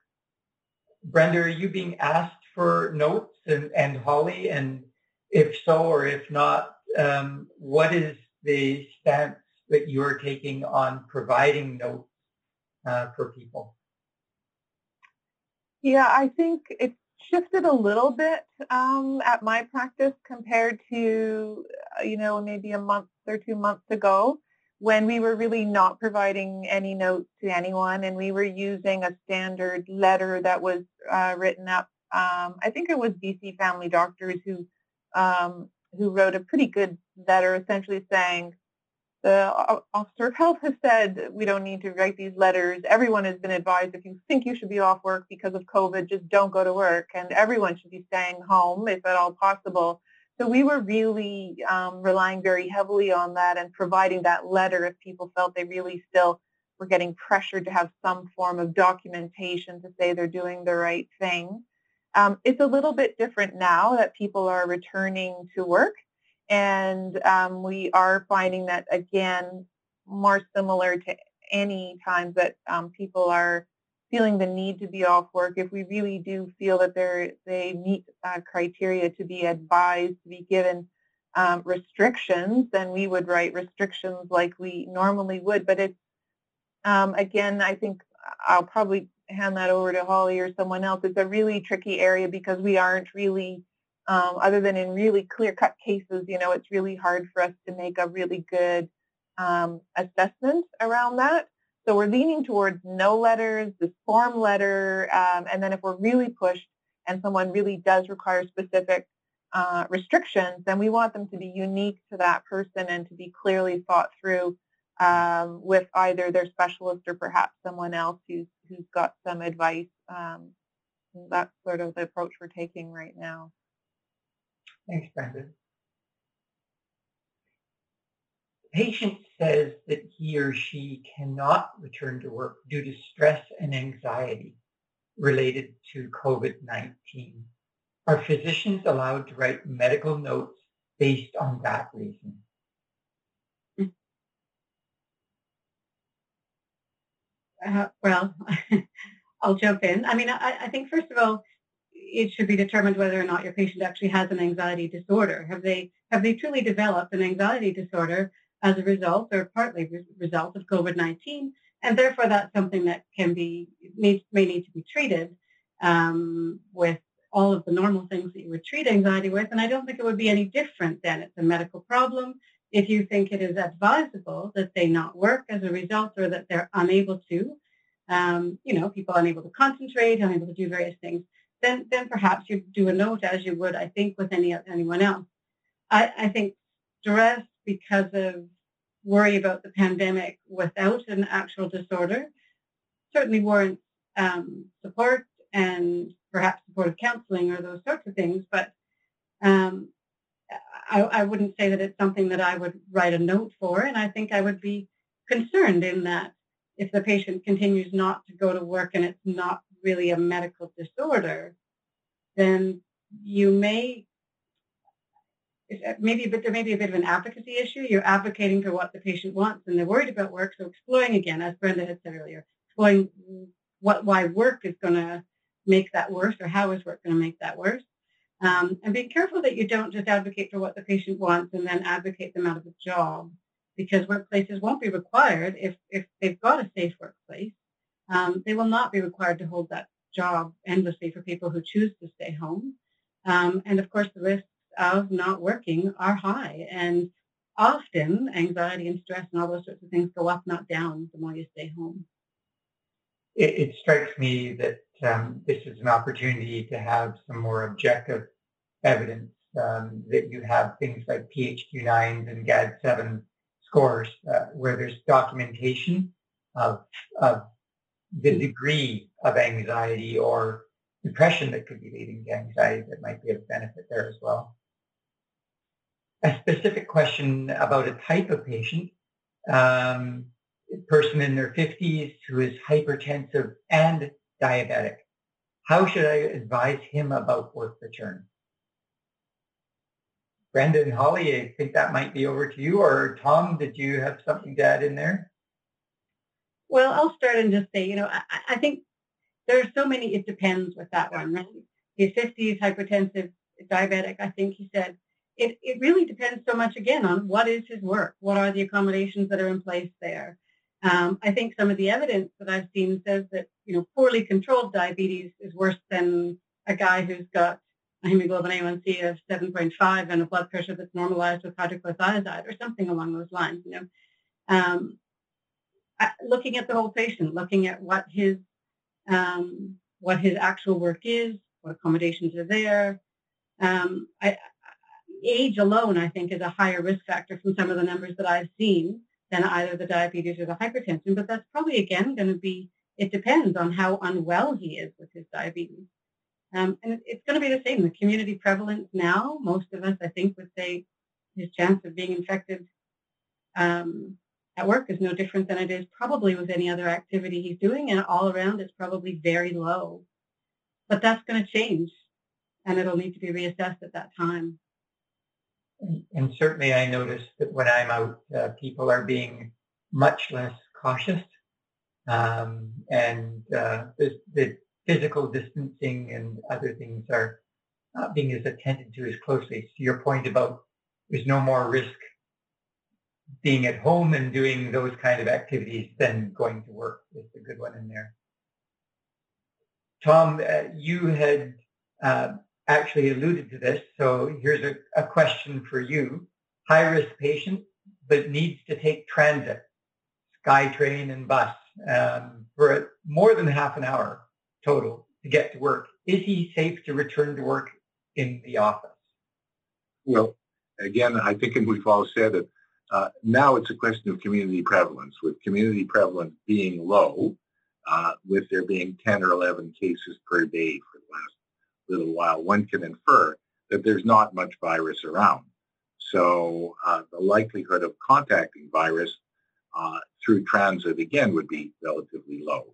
Brenda, are you being asked for notes and, and Holly? And if so, or if not, um, what is the stance that you're taking on providing notes uh, for people? Yeah, I think it's shifted a little bit um, at my practice compared to, uh, you know, maybe a month or two months ago when we were really not providing any notes to anyone and we were using a standard letter that was uh, written up. Um, I think it was BC Family Doctors who um, who wrote a pretty good letter essentially saying, the officer of health has said we don't need to write these letters. Everyone has been advised if you think you should be off work because of COVID, just don't go to work. And everyone should be staying home if at all possible. So we were really um, relying very heavily on that and providing that letter if people felt they really still were getting pressured to have some form of documentation to say they're doing the right thing. Um, it's a little bit different now that people are returning to work. And um, we are finding that, again, more similar to any times that um, people are feeling the need to be off work, if we really do feel that they meet uh, criteria to be advised to be given um, restrictions, then we would write restrictions like we normally would. But it's, um, again, I think I'll probably hand that over to Holly or someone else. It's a really tricky area because we aren't really um, other than in really clear-cut cases, you know, it's really hard for us to make a really good um, assessment around that. So we're leaning towards no letters, this form letter, um, and then if we're really pushed and someone really does require specific uh, restrictions, then we want them to be unique to that person and to be clearly thought through um, with either their specialist or perhaps someone else who's who's got some advice. Um, that's sort of the approach we're taking right now. Thanks, Brenda. patient says that he or she cannot return to work due to stress and anxiety related to COVID-19. Are physicians allowed to write medical notes based on that reason? Uh, well, I'll jump in. I mean, I, I think first of all, it should be determined whether or not your patient actually has an anxiety disorder. Have they have they truly developed an anxiety disorder as a result or partly re- result of COVID-19? And therefore, that's something that can be needs, may need to be treated um, with all of the normal things that you would treat anxiety with. And I don't think it would be any different then. It's a medical problem. If you think it is advisable that they not work as a result or that they're unable to, um, you know, people unable to concentrate, unable to do various things, then then perhaps you do a note as you would, I think, with any anyone else. I, I think stress because of worry about the pandemic without an actual disorder certainly warrants um, support and perhaps supportive counseling or those sorts of things. But um, I, I, wouldn't say that it's something that I would write a note for. And I think I would be concerned in that if the patient continues not to go to work and it's not really a medical disorder, then you may maybe but there may be a bit of an advocacy issue. You're advocating for what the patient wants and they're worried about work. So exploring again, as Brenda had said earlier, exploring what why work is going to make that worse or how is work going to make that worse. Um, and being careful that you don't just advocate for what the patient wants and then advocate them out of a job because workplaces won't be required if, if they've got a safe workplace. Um, they will not be required to hold that job endlessly for people who choose to stay home. Um, and of course, the risks of not working are high. And often anxiety and stress and all those sorts of things go up, not down, the more you stay home. It, it strikes me that um, this is an opportunity to have some more objective evidence um, that you have things like PHQ-9s and GAD-7 scores uh, where there's documentation of, of the degree of anxiety or depression that could be leading to anxiety that might be of benefit there as well. A specific question about a type of patient, um, a person in their 50s who is hypertensive and diabetic. How should I advise him about work return? Brenda and Holly, I think that might be over to you. Or Tom, did you have something to add in there? Well, I'll start and just say, you know, I, I think there are so many it depends with that one, right? He's 50s, hypertensive, diabetic, I think he said. It, it really depends so much, again, on what is his work? What are the accommodations that are in place there? Um, I think some of the evidence that I've seen says that, you know, poorly controlled diabetes is worse than a guy who's got a hemoglobin A1C of 7.5 and a blood pressure that's normalized with hydrochlorothiazide or something along those lines, you know. Um, looking at the whole patient, looking at what his um, what his actual work is, what accommodations are there. Um, I, age alone, I think, is a higher risk factor from some of the numbers that I've seen than either the diabetes or the hypertension. But that's probably, again, going to be, it depends on how unwell he is with his diabetes. Um, and it's going to be the same. The community prevalence now, most of us, I think, would say his chance of being infected um, at work is no different than it is probably with any other activity he's doing. And all around, it's probably very low. But that's going to change, and it'll need to be reassessed at that time. And certainly I notice that when I'm out, uh, people are being much less cautious. Um, and uh, the, the, physical distancing and other things are not being as attended to as closely. To your point about there's no more risk being at home and doing those kind of activities than going to work is a good one in there. Tom, uh, you had uh, actually alluded to this. So here's a, a question for you. High risk patient, but needs to take transit, SkyTrain and bus um, for more than half an hour total to get to work. Is he safe to return to work in the office? Well, again, I think, we've all said it, uh, now it's a question of community prevalence. With community prevalence being low, uh, with there being 10 or 11 cases per day for the last little while, one can infer that there's not much virus around. So uh, the likelihood of contacting virus uh, through transit, again, would be relatively low.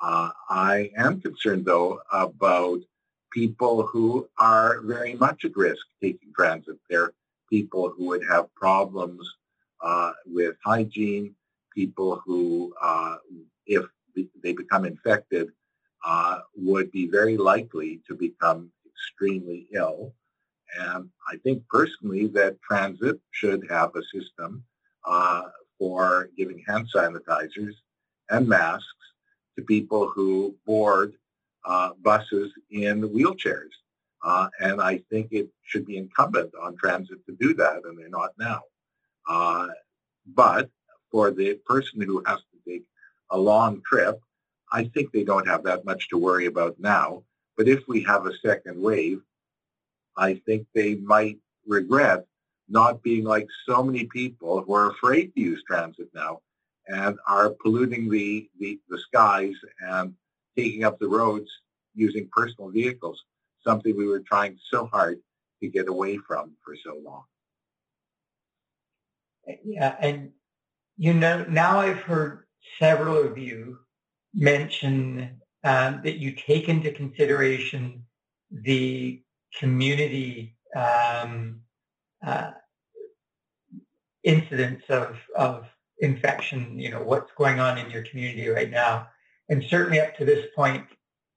Uh, I am concerned, though, about people who are very much at risk taking transit. They're people who would have problems uh, with hygiene, people who, uh, if they become infected, uh, would be very likely to become extremely ill. And I think personally that transit should have a system uh, for giving hand sanitizers and masks to people who board uh, buses in wheelchairs. Uh, and I think it should be incumbent on transit to do that, and they're not now. Uh, but for the person who has to take a long trip, I think they don't have that much to worry about now. But if we have a second wave, I think they might regret not being like so many people who are afraid to use transit now and are polluting the, the, the skies and taking up the roads using personal vehicles, something we were trying so hard to get away from for so long. Yeah, and you know, now I've heard several of you mention um, that you take into consideration the community um, uh, incidence of, of infection, you know, what's going on in your community right now. And certainly up to this point,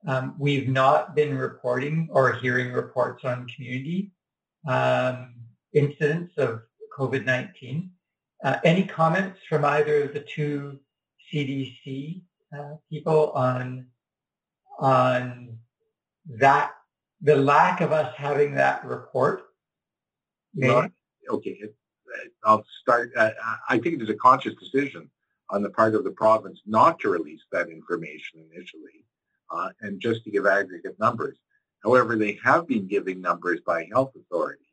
um, we've not been reporting or hearing reports on community um, incidence of COVID-19. Uh, any comments from either of the two CDC uh, people on on that the lack of us having that report? Well, okay, I'll start. Uh, I think it is a conscious decision on the part of the province not to release that information initially uh, and just to give aggregate numbers. However, they have been giving numbers by health authority,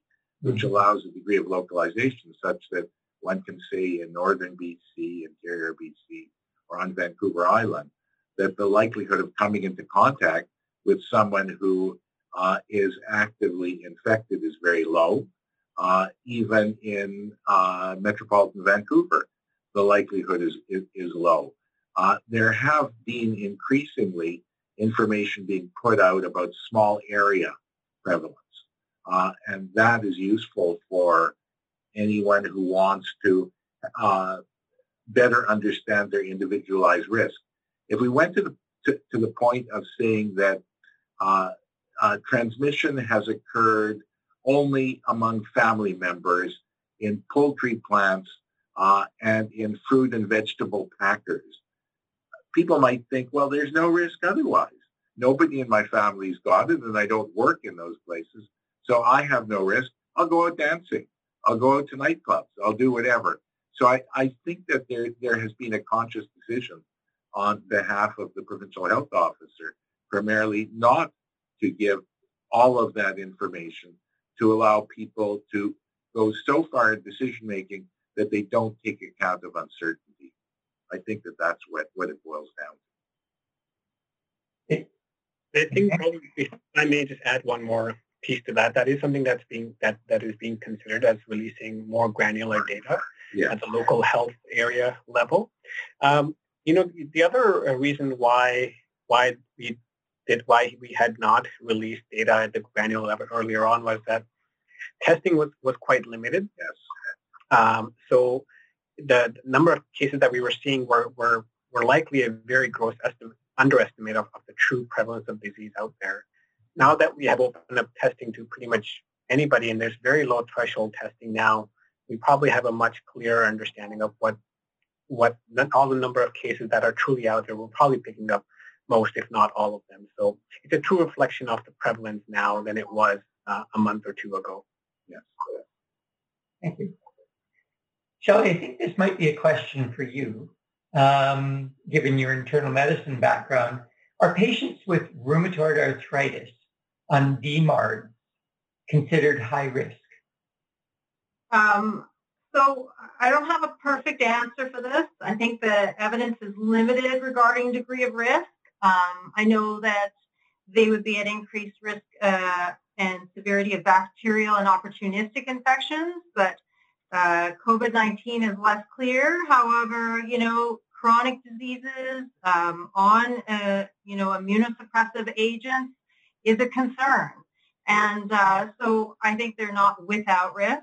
which mm-hmm. allows a degree of localization such that one can say in northern BC, interior BC, or on Vancouver Island, that the likelihood of coming into contact with someone who uh, is actively infected is very low. Uh, even in uh, metropolitan Vancouver, the likelihood is, is, is low. Uh, there have been increasingly information being put out about small area prevalence. Uh, and that is useful for anyone who wants to uh, better understand their individualized risk. If we went to the, to, to the point of saying that uh, uh transmission has occurred only among family members in poultry plants uh, and in fruit and vegetable packers, people might think, well, there's no risk otherwise. Nobody in my family's got it, and I don't work in those places, so I have no risk. I'll go out dancing. I'll go out to nightclubs. I'll do whatever. So I, I think that there, there has been a conscious decision on behalf of the provincial health officer, primarily not to give all of that information to allow people to go so far in decision making that they don't take account of uncertainty. I think that that's what, what it boils down to. I think probably if I may just add one more piece to that. That is something that's being that that is being considered as releasing more granular data yeah. at the local health area level. Um, you know, the other reason why why we did why we had not released data at the granular level earlier on was that testing was was quite limited. Yes. Um, so the number of cases that we were seeing were were were likely a very gross estimate, underestimate of, of the true prevalence of disease out there now that we have opened up testing to pretty much anybody, and there's very low threshold testing now, we probably have a much clearer understanding of what what all the number of cases that are truly out there. We're probably picking up most, if not all of them. So it's a true reflection of the prevalence now than it was uh, a month or two ago. Yes. Thank you. Shelley, I think this might be a question for you, um, given your internal medicine background. Are patients with rheumatoid arthritis on DMARD considered high risk? Um, so I don't have a perfect answer for this. I think the evidence is limited regarding degree of risk. Um, I know that they would be at increased risk uh, and severity of bacterial and opportunistic infections, but uh, COVID-19 is less clear. However, you know, chronic diseases um, on, uh, you know, immunosuppressive agents is a concern. And uh, so I think they're not without risk.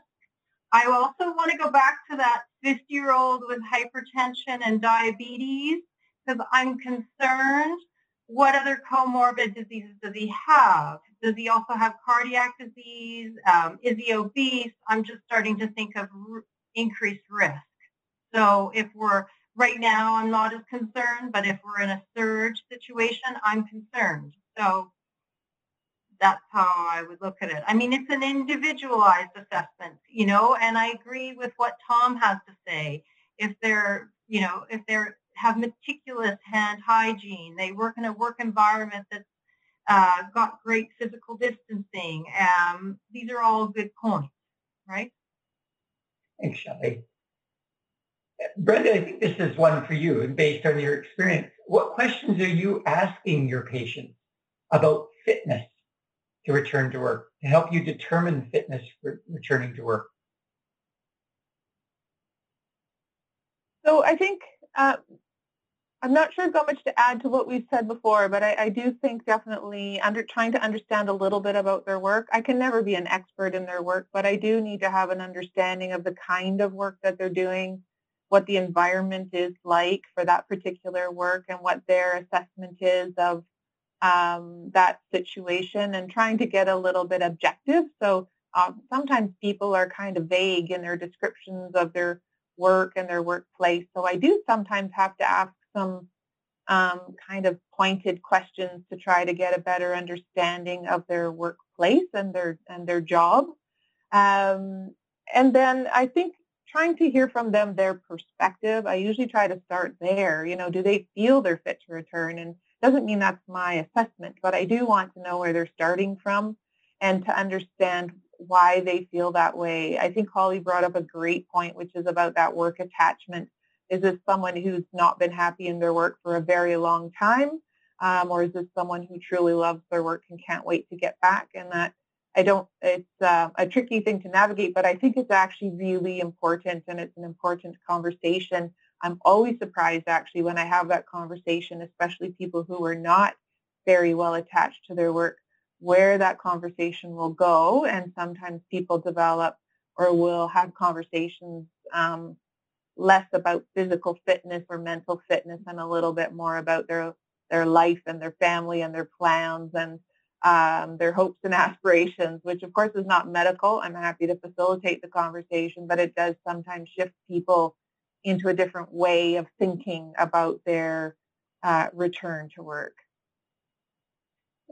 I also want to go back to that 50-year-old with hypertension and diabetes because I'm concerned what other comorbid diseases does he have? Does he also have cardiac disease? Um, is he obese? I'm just starting to think of r- increased risk. So if we're right now, I'm not as concerned, but if we're in a surge situation, I'm concerned. So that's how I would look at it. I mean, it's an individualized assessment, you know, and I agree with what Tom has to say. If they're, you know, if they're have meticulous hand hygiene. They work in a work environment that's uh, got great physical distancing. Um, these are all good points, right? Thanks, Shelley. Brenda, I think this is one for you, and based on your experience, what questions are you asking your patients about fitness to return to work, to help you determine fitness for returning to work? So I think uh, I'm not sure I've got much to add to what we've said before, but I, I, do think definitely under trying to understand a little bit about their work. I can never be an expert in their work, but I do need to have an understanding of the kind of work that they're doing, what the environment is like for that particular work, and what their assessment is of um, that situation, and trying to get a little bit objective. So um, sometimes people are kind of vague in their descriptions of their work and their workplace. So I do sometimes have to ask some um, kind of pointed questions to try to get a better understanding of their workplace and their and their job. Um, and then I think trying to hear from them their perspective. I usually try to start there. You know, do they feel they're fit to return? And doesn't mean that's my assessment, but I do want to know where they're starting from and to understand why they feel that way. I think Holly brought up a great point, which is about that work attachment. Is this someone who's not been happy in their work for a very long time? Um, or is this someone who truly loves their work and can't wait to get back? And that I don't, it's uh, a tricky thing to navigate, but I think it's actually really important and it's an important conversation. I'm always surprised actually when I have that conversation, especially people who are not very well attached to their work, where that conversation will go. And sometimes people develop or will have conversations um, less about physical fitness or mental fitness and a little bit more about their their life and their family and their plans and um, their hopes and aspirations, which of course is not medical. I'm happy to facilitate the conversation, but it does sometimes shift people into a different way of thinking about their uh, return to work.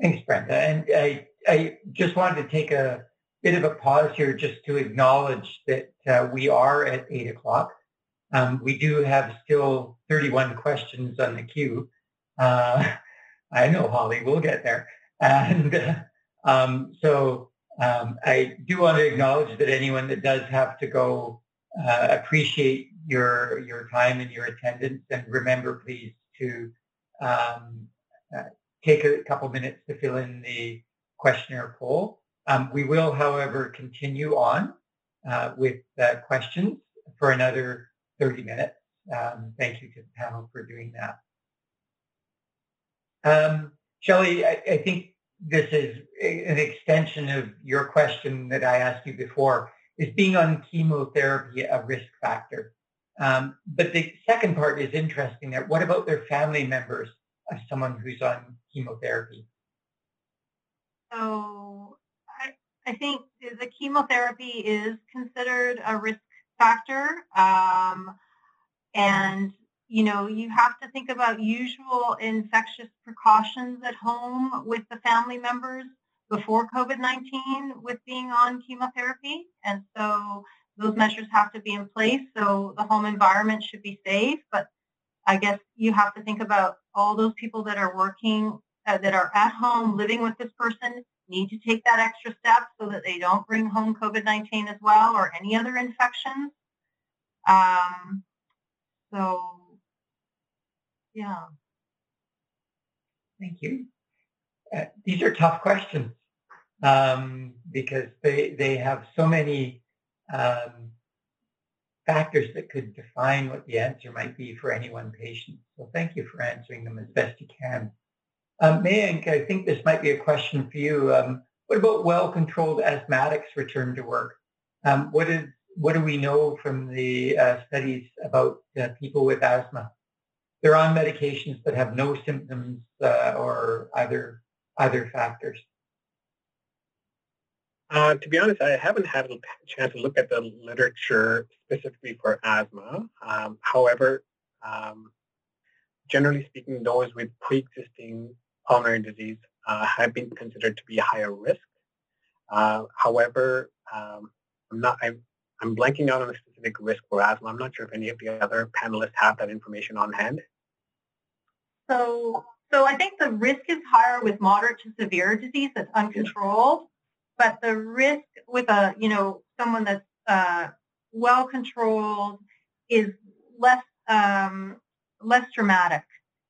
Thanks, Brenda. And I, I just wanted to take a bit of a pause here just to acknowledge that uh, we are at 8 o'clock. Um, we do have still 31 questions on the queue. Uh, I know, Holly, we'll get there. And um, so um, I do want to acknowledge that anyone that does have to go, uh, appreciate your your time and your attendance. And remember, please, to um, uh, take a couple minutes to fill in the questionnaire poll. Um, we will, however, continue on uh, with uh, questions for another 30 minutes. Um, thank you to the panel for doing that. Um, Shelley, I, I, think this is an extension of your question that I asked you before. Is being on chemotherapy a risk factor? Um, but the second part is interesting there. What about their family members of someone who's on chemotherapy? So I, I think the chemotherapy is considered a risk factor. Um, and, you know, you have to think about usual infectious precautions at home with the family members before COVID-19 with being on chemotherapy. And so those measures have to be in place. So the home environment should be safe. But I guess you have to think about all those people that are working, uh, that are at home living with this person need to take that extra step so that they don't bring home COVID-19 as well or any other infections. Um, so, yeah. Thank you. Uh, these are tough questions um, because they, they have so many um, factors that could define what the answer might be for any one patient. So thank you for answering them as best you can. Um, Mayank, I think this might be a question for you. Um, what about well-controlled asthmatics return to work? Um, what is what do we know from the uh, studies about uh, people with asthma? They're on medications but have no symptoms uh, or other other factors. Uh, to be honest, I haven't had a chance to look at the literature specifically for asthma. Um, however, um, generally speaking, those with pre-existing pulmonary disease uh, have been considered to be a higher risk. Uh, however, um, I'm not. I'm, I'm blanking out on a specific risk for asthma. I'm not sure if any of the other panelists have that information on hand. So, so I think the risk is higher with moderate to severe disease that's uncontrolled, but the risk with a, you know, someone that's uh, well controlled is less um, less dramatic.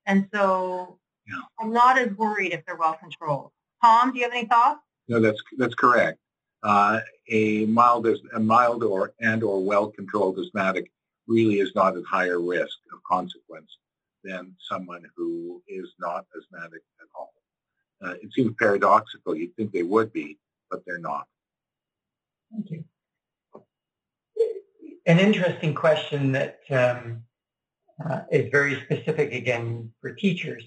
And so yeah. I'm not as worried if they're well controlled. Tom, do you have any thoughts? No, that's that's correct. Uh, a mild a mild or and or well controlled asthmatic really is not at higher risk of consequence than someone who is not asthmatic at all. Uh, it seems paradoxical. You'd think they would be, but they're not. Thank you. An interesting question that um, uh, is very specific again for teachers.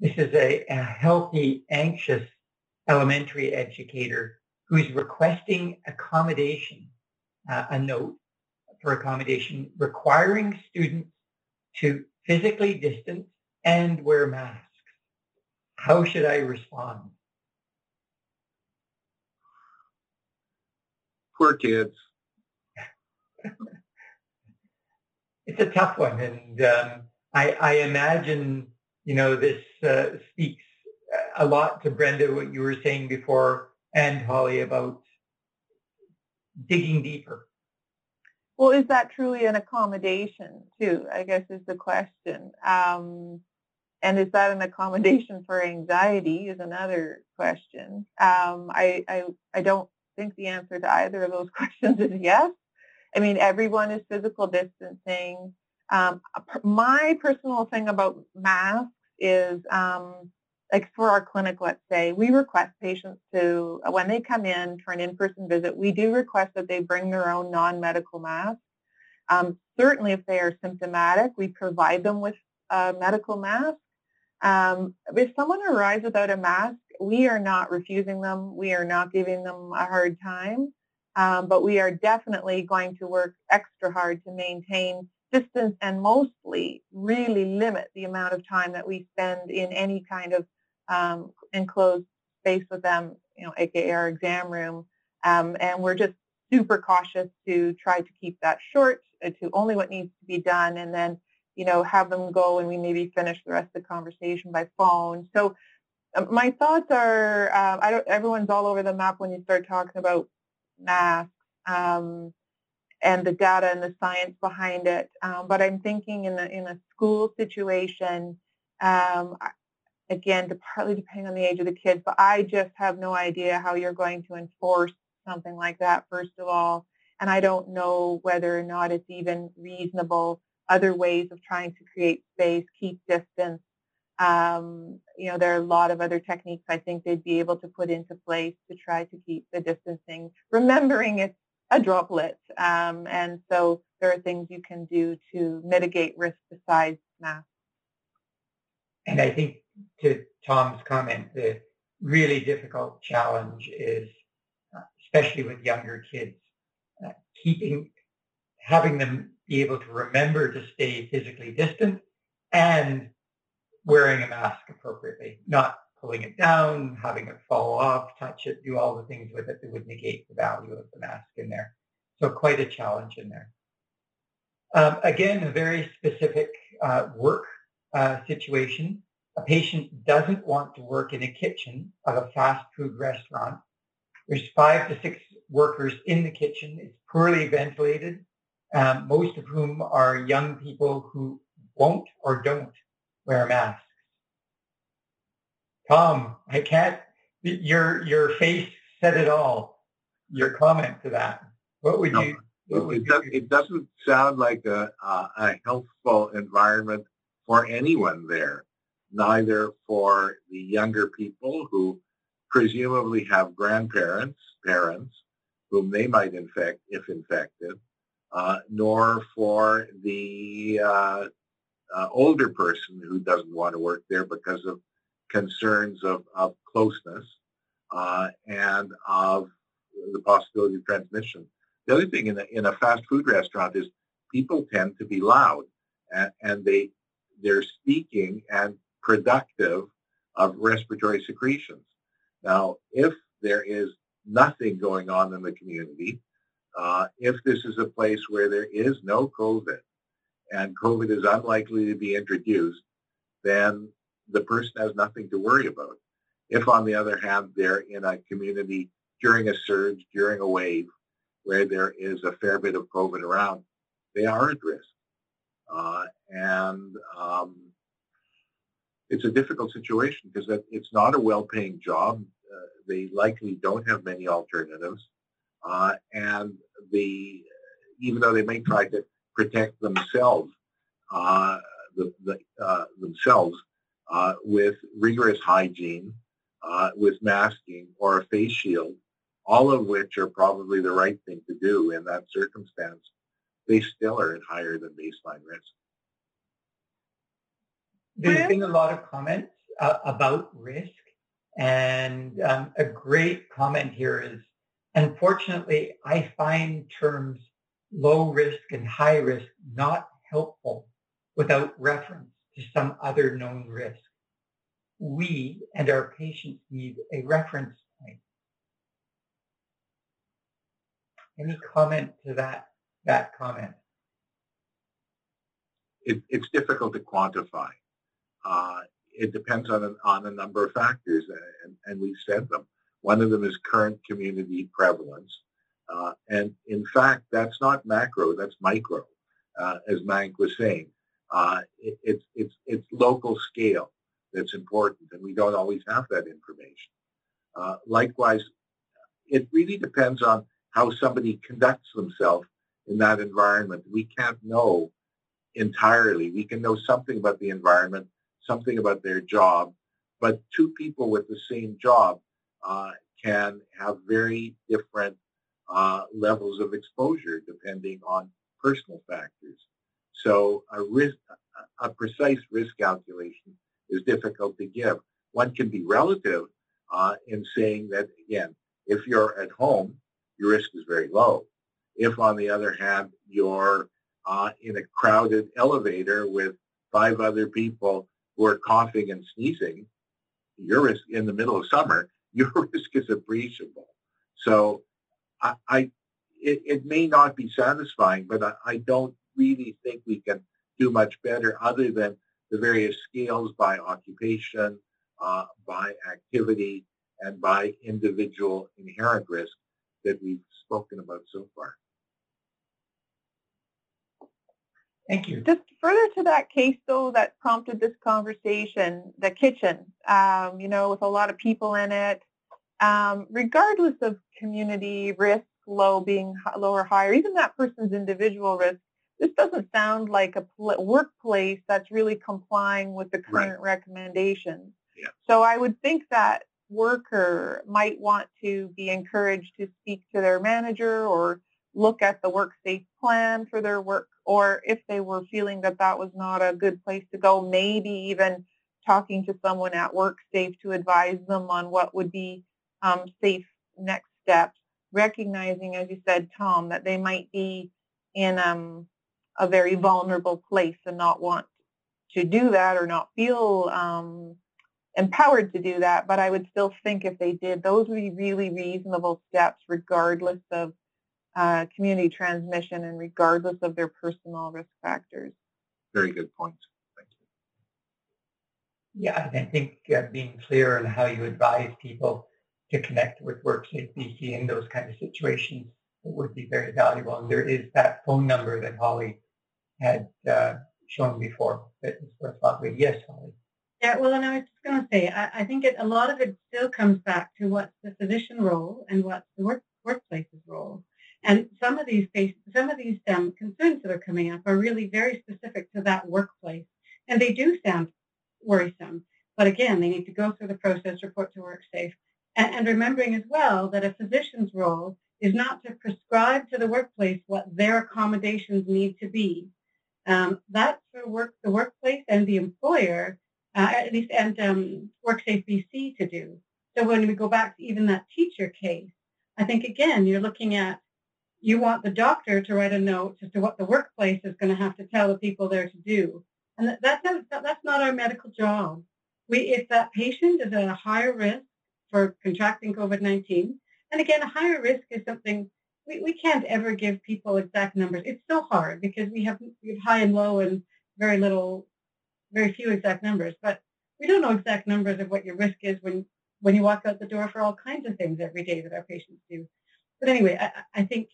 This is a, a healthy, anxious elementary educator who's requesting accommodation, uh, a note for accommodation requiring students to physically distance and wear masks. How should I respond? Poor kids. it's a tough one, and um, I, I, imagine you know this uh, speaks a lot to Brenda what you were saying before, and Holly about digging deeper. Well, is that truly an accommodation too? I guess is the question. Um, and is that an accommodation for anxiety is another question. Um, I, I, I don't think the answer to either of those questions is yes. I mean, everyone is physical distancing. Um, my personal thing about masks is, um, like for our clinic, let's say, we request patients to, when they come in for an in-person visit, we do request that they bring their own non-medical mask. Um, certainly, if they are symptomatic, we provide them with a medical mask. Um, if someone arrives without a mask, we are not refusing them. We are not giving them a hard time. Um, but we are definitely going to work extra hard to maintain distance and mostly really limit the amount of time that we spend in any kind of um, enclosed space with them, you know, aka our exam room. Um, and we're just super cautious to try to keep that short uh, to only what needs to be done and then, you know, have them go and we maybe finish the rest of the conversation by phone. So um, my thoughts are, uh, I don't, everyone's all over the map when you start talking about masks um, and the data and the science behind it. Um, but I'm thinking in a, in a school situation, um, again, partly depending on the age of the kids, but I just have no idea how you're going to enforce something like that, first of all. And I don't know whether or not it's even reasonable other ways of trying to create space, keep distance, um, you know, there are a lot of other techniques I think they'd be able to put into place to try to keep the distancing, remembering it's a droplet. Um, and so there are things you can do to mitigate risk besides masks. And I think to Tom's comment, the really difficult challenge is, uh, especially with younger kids, uh, keeping, having them be able to remember to stay physically distant and wearing a mask appropriately, not pulling it down, having it fall off, touch it, do all the things with it that would negate the value of the mask in there. So quite a challenge in there. Um, again, a very specific uh, work uh, situation. A patient doesn't want to work in a kitchen of a fast food restaurant. There's five to six workers in the kitchen. It's poorly ventilated, um, most of whom are young people who won't or don't wear masks. Tom, I can't, your, your face said it all. Your comment to that. What would no, you? What would it, does, it doesn't sound like a, a, a healthful environment for anyone there, neither for the younger people who presumably have grandparents, parents, whom they might infect if infected, uh, nor for the uh, uh, older person who doesn't want to work there because of concerns of, of closeness uh, and of the possibility of transmission. The other thing in a, in a fast food restaurant is people tend to be loud and, and they they're speaking and productive of respiratory secretions. Now, if there is nothing going on in the community, uh, if this is a place where there is no COVID, and COVID is unlikely to be introduced, then the person has nothing to worry about. If, on the other hand, they're in a community during a surge, during a wave, where there is a fair bit of COVID around, they are at risk. Uh, and um, it's a difficult situation because it's not a well-paying job. Uh, they likely don't have many alternatives. Uh, and the even though they may try to protect themselves, uh, the, the, uh, themselves uh, with rigorous hygiene, uh, with masking or a face shield, all of which are probably the right thing to do in that circumstance, they still are at higher than baseline risk. There's been a lot of comments uh, about risk, and um, a great comment here is, unfortunately, I find terms low risk and high risk not helpful without reference to some other known risk. We and our patients need a reference point. Any comment to that, that comment? It, it's difficult to quantify. Uh, it depends on a, on a number of factors, and, and we've said them. One of them is current community prevalence. Uh, and in fact, that's not macro, that's micro, uh, as Mayank was saying. Uh, it, it's, it's, local scale that's important, and we don't always have that information. Uh, likewise, it really depends on how somebody conducts themselves in that environment. We can't know entirely. We can know something about the environment, something about their job, but two people with the same job uh, can have very different uh, levels of exposure depending on personal factors. So a risk, a precise risk calculation is difficult to give. One can be relative uh, in saying that, again, if you're at home, your risk is very low. If, on the other hand, you're uh, in a crowded elevator with five other people who are coughing and sneezing, your risk in the middle of summer, your risk is appreciable. So I, I it, it, may not be satisfying, but I, I don't really think we can do much better other than the various scales by occupation, uh, by activity, and by individual inherent risk that we've spoken about so far. Thank you. Just further to that case, though, that prompted this conversation, the kitchen, um, you know, with a lot of people in it, um, regardless of community risk, low being low or higher, even that person's individual risk, this doesn't sound like a pl- workplace that's really complying with the current right. recommendations. Yeah. So I would think that worker might want to be encouraged to speak to their manager or look at the work safe plan for their work or if they were feeling that that was not a good place to go, maybe even talking to someone at WorkSafe to advise them on what would be um, safe next steps, recognizing, as you said, Tom, that they might be in um, a very vulnerable place and not want to do that or not feel um, empowered to do that. But I would still think if they did, those would be really reasonable steps regardless of uh, community transmission and regardless of their personal risk factors. Very good points. Thank you. Yeah, I think uh, being clear on how you advise people to connect with WorkSafe BC in those kind of situations would be very valuable. And there is that phone number that Holly had uh, shown before that is worthwhile. Yes, Holly. Yeah, well, and I was just going to say, I, I think it, a lot of it still comes back to what's the physician role and what's the work, workplace's role. And some of these some of these um, concerns that are coming up are really very specific to that workplace, and they do sound worrisome. But again, they need to go through the process, report to WorkSafe, and, and remembering as well that a physician's role is not to prescribe to the workplace what their accommodations need to be. Um, that's for work, the workplace and the employer, uh, at least, and um, WorkSafe BC to do. So when we go back to even that teacher case, I think again you're looking at you want the doctor to write a note as to what the workplace is going to have to tell the people there to do, and that's not, that's not our medical job. We, if that patient is at a higher risk for contracting COVID-19. And again, a higher risk is something we, we can't ever give people exact numbers. It's so hard because we have, we have high and low and very little, very few exact numbers. But we don't know exact numbers of what your risk is when, when you walk out the door for all kinds of things every day that our patients do. But anyway, I, I think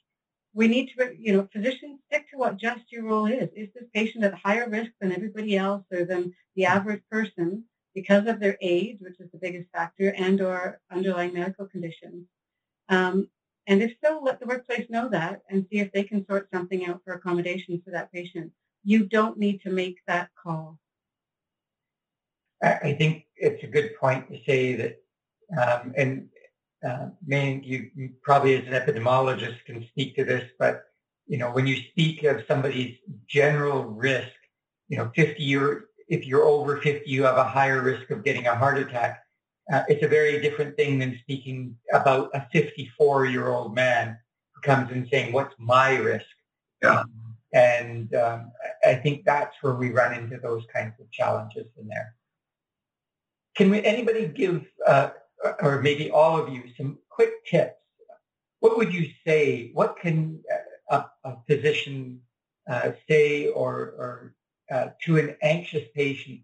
we need to, you know, physicians stick to what just your role is. Is this patient at higher risk than everybody else or than the average person because of their age, which is the biggest factor, and or underlying medical conditions? Um, and if so, let the workplace know that and see if they can sort something out for accommodation for that patient. You don't need to make that call. I think it's a good point to say that, um, and uh, Mayank, you, you, probably as an epidemiologist can speak to this, but you know when you speak of somebody's general risk, you know, 50 year, if you're over 50, you have a higher risk of getting a heart attack. Uh, it's a very different thing than speaking about a 54 year old man who comes and saying, "What's my risk?" Yeah. Um, and um, I think that's where we run into those kinds of challenges in there. Can we, anybody give, uh, or maybe all of you, some quick tips? What would you say? What can a, a physician uh, say or, or uh, to an anxious patient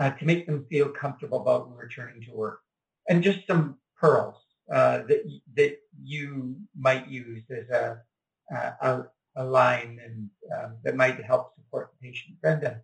uh, to make them feel comfortable about returning to work? And just some pearls uh, that that you might use as a a, a line and um, that might help support the patient. Brenda.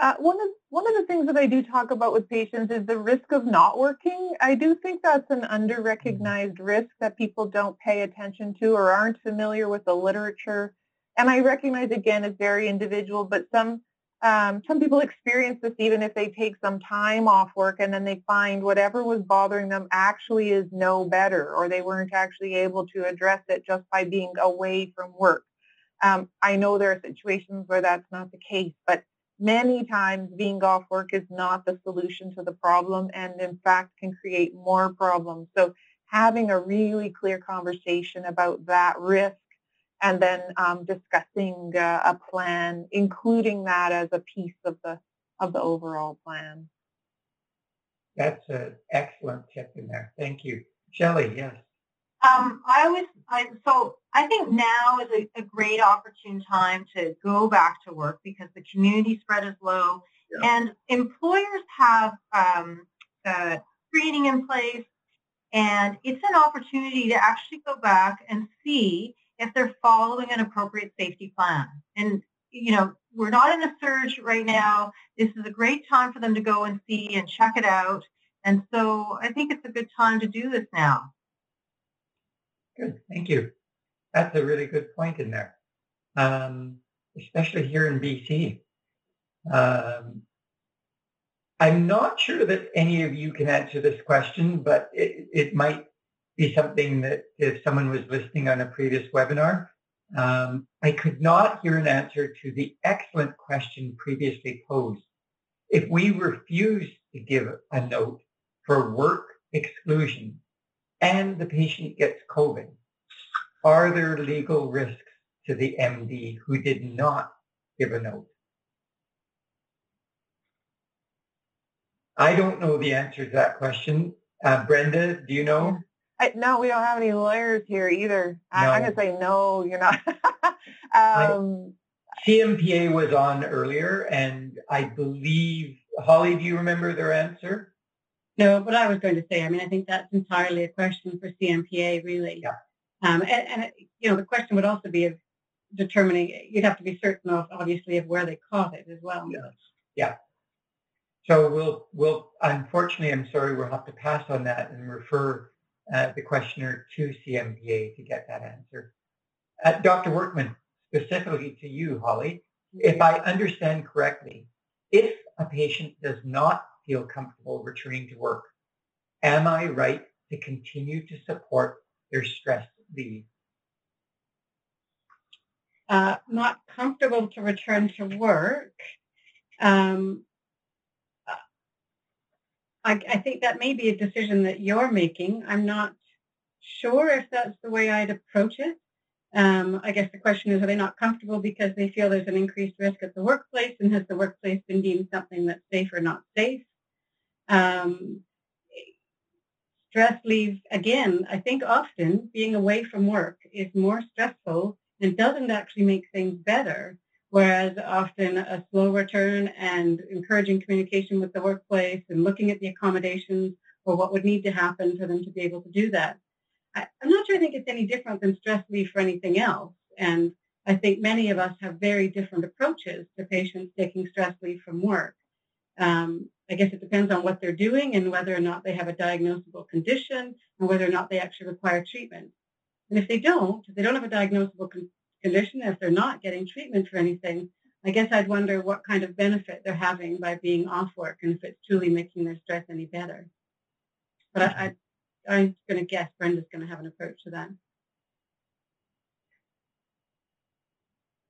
Uh, one of one of the things that I do talk about with patients is the risk of not working. I do think that's an under-recognized risk that people don't pay attention to or aren't familiar with the literature. And I recognize again it's very individual, but some um, some people experience this even if they take some time off work and then they find whatever was bothering them actually is no better or they weren't actually able to address it just by being away from work. Um, I know there are situations where that's not the case, but many times being off work is not the solution to the problem and in fact can create more problems. So having a really clear conversation about that risk and then um, discussing uh, a plan, including that as a piece of the of the overall plan. That's an excellent tip in there. Thank you. Shelley, yes. Um, I always, I, so I think now is a, a, great opportune time to go back to work because the community spread is low yeah. and employers have um, uh, screening in place and it's an opportunity to actually go back and see if they're following an appropriate safety plan. And, you know, we're not in a surge right now. This is a great time for them to go and see and check it out. And so I think it's a good time to do this now. Good, thank you. That's a really good point in there, um, especially here in BC. Um, I'm not sure that any of you can answer this question, but it, it might be something that if someone was listening on a previous webinar, um, I could not hear an answer to the excellent question previously posed. If we refuse to give a note for work exclusion, and the patient gets COVID, are there legal risks to the MD who did not give a note? I don't know the answer to that question. Uh, Brenda, do you know? I, no, we don't have any lawyers here either. I, am going to say no, you're not. um, CMPA was on earlier, and I believe, Holly, do you remember their answer? No, but I was going to say, I mean, I think that's entirely a question for CMPA, really. Yeah. Um, and, and, you know, the question would also be of determining, you'd have to be certain of, obviously, of where they caught it as well. Yes. Yeah. So we'll, we'll, unfortunately, I'm sorry, we'll have to pass on that and refer uh, the questioner to CMPA to get that answer. Uh, Dr. Workman, specifically to you, Holly, if I understand correctly, if a patient does not feel comfortable returning to work. Am I right to continue to support their stress leave? Uh, not comfortable to return to work. Um, I, I think that may be a decision that you're making. I'm not sure if that's the way I'd approach it. Um, I guess the question is, are they not comfortable because they feel there's an increased risk at the workplace, and has the workplace been deemed something that's safe or not safe? Um, stress leave, again, I think often being away from work is more stressful and doesn't actually make things better whereas often a slow return and encouraging communication with the workplace and looking at the accommodations or what would need to happen for them to be able to do that. I, am not sure I think it's any different than stress leave for anything else. And I think many of us have very different approaches to patients taking stress leave from work. Um, I guess it depends on what they're doing and whether or not they have a diagnosable condition and whether or not they actually require treatment. And if they don't, if they don't have a diagnosable con- condition, if they're not getting treatment for anything, I guess I'd wonder what kind of benefit they're having by being off work and if it's truly making their stress any better. But I, I, I'm going to guess Brenda's going to have an approach to that.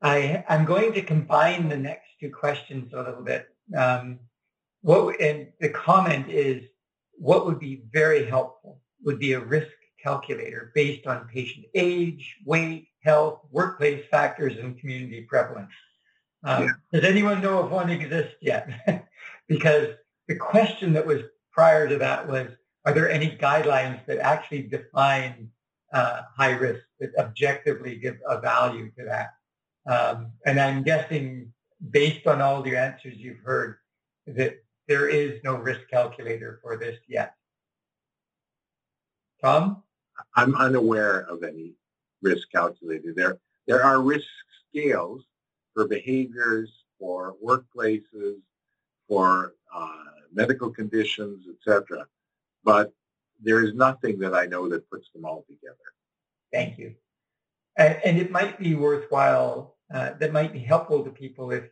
I, I'm going to combine the next two questions a little bit. Um, what and the comment is what would be very helpful would be a risk calculator based on patient age, weight, health, workplace factors, and community prevalence. Um, yeah. Does anyone know if one exists yet? because the question that was prior to that was, are there any guidelines that actually define uh, high risk that objectively give a value to that? Um, and I'm guessing, based on all the answers you've heard, that there is no risk calculator for this yet. Tom? I'm unaware of any risk calculator. There, there are risk scales for behaviors, for workplaces, for uh, medical conditions, etc. But there is nothing that I know that puts them all together. Thank you. And, it might be worthwhile, uh, that might be helpful to people if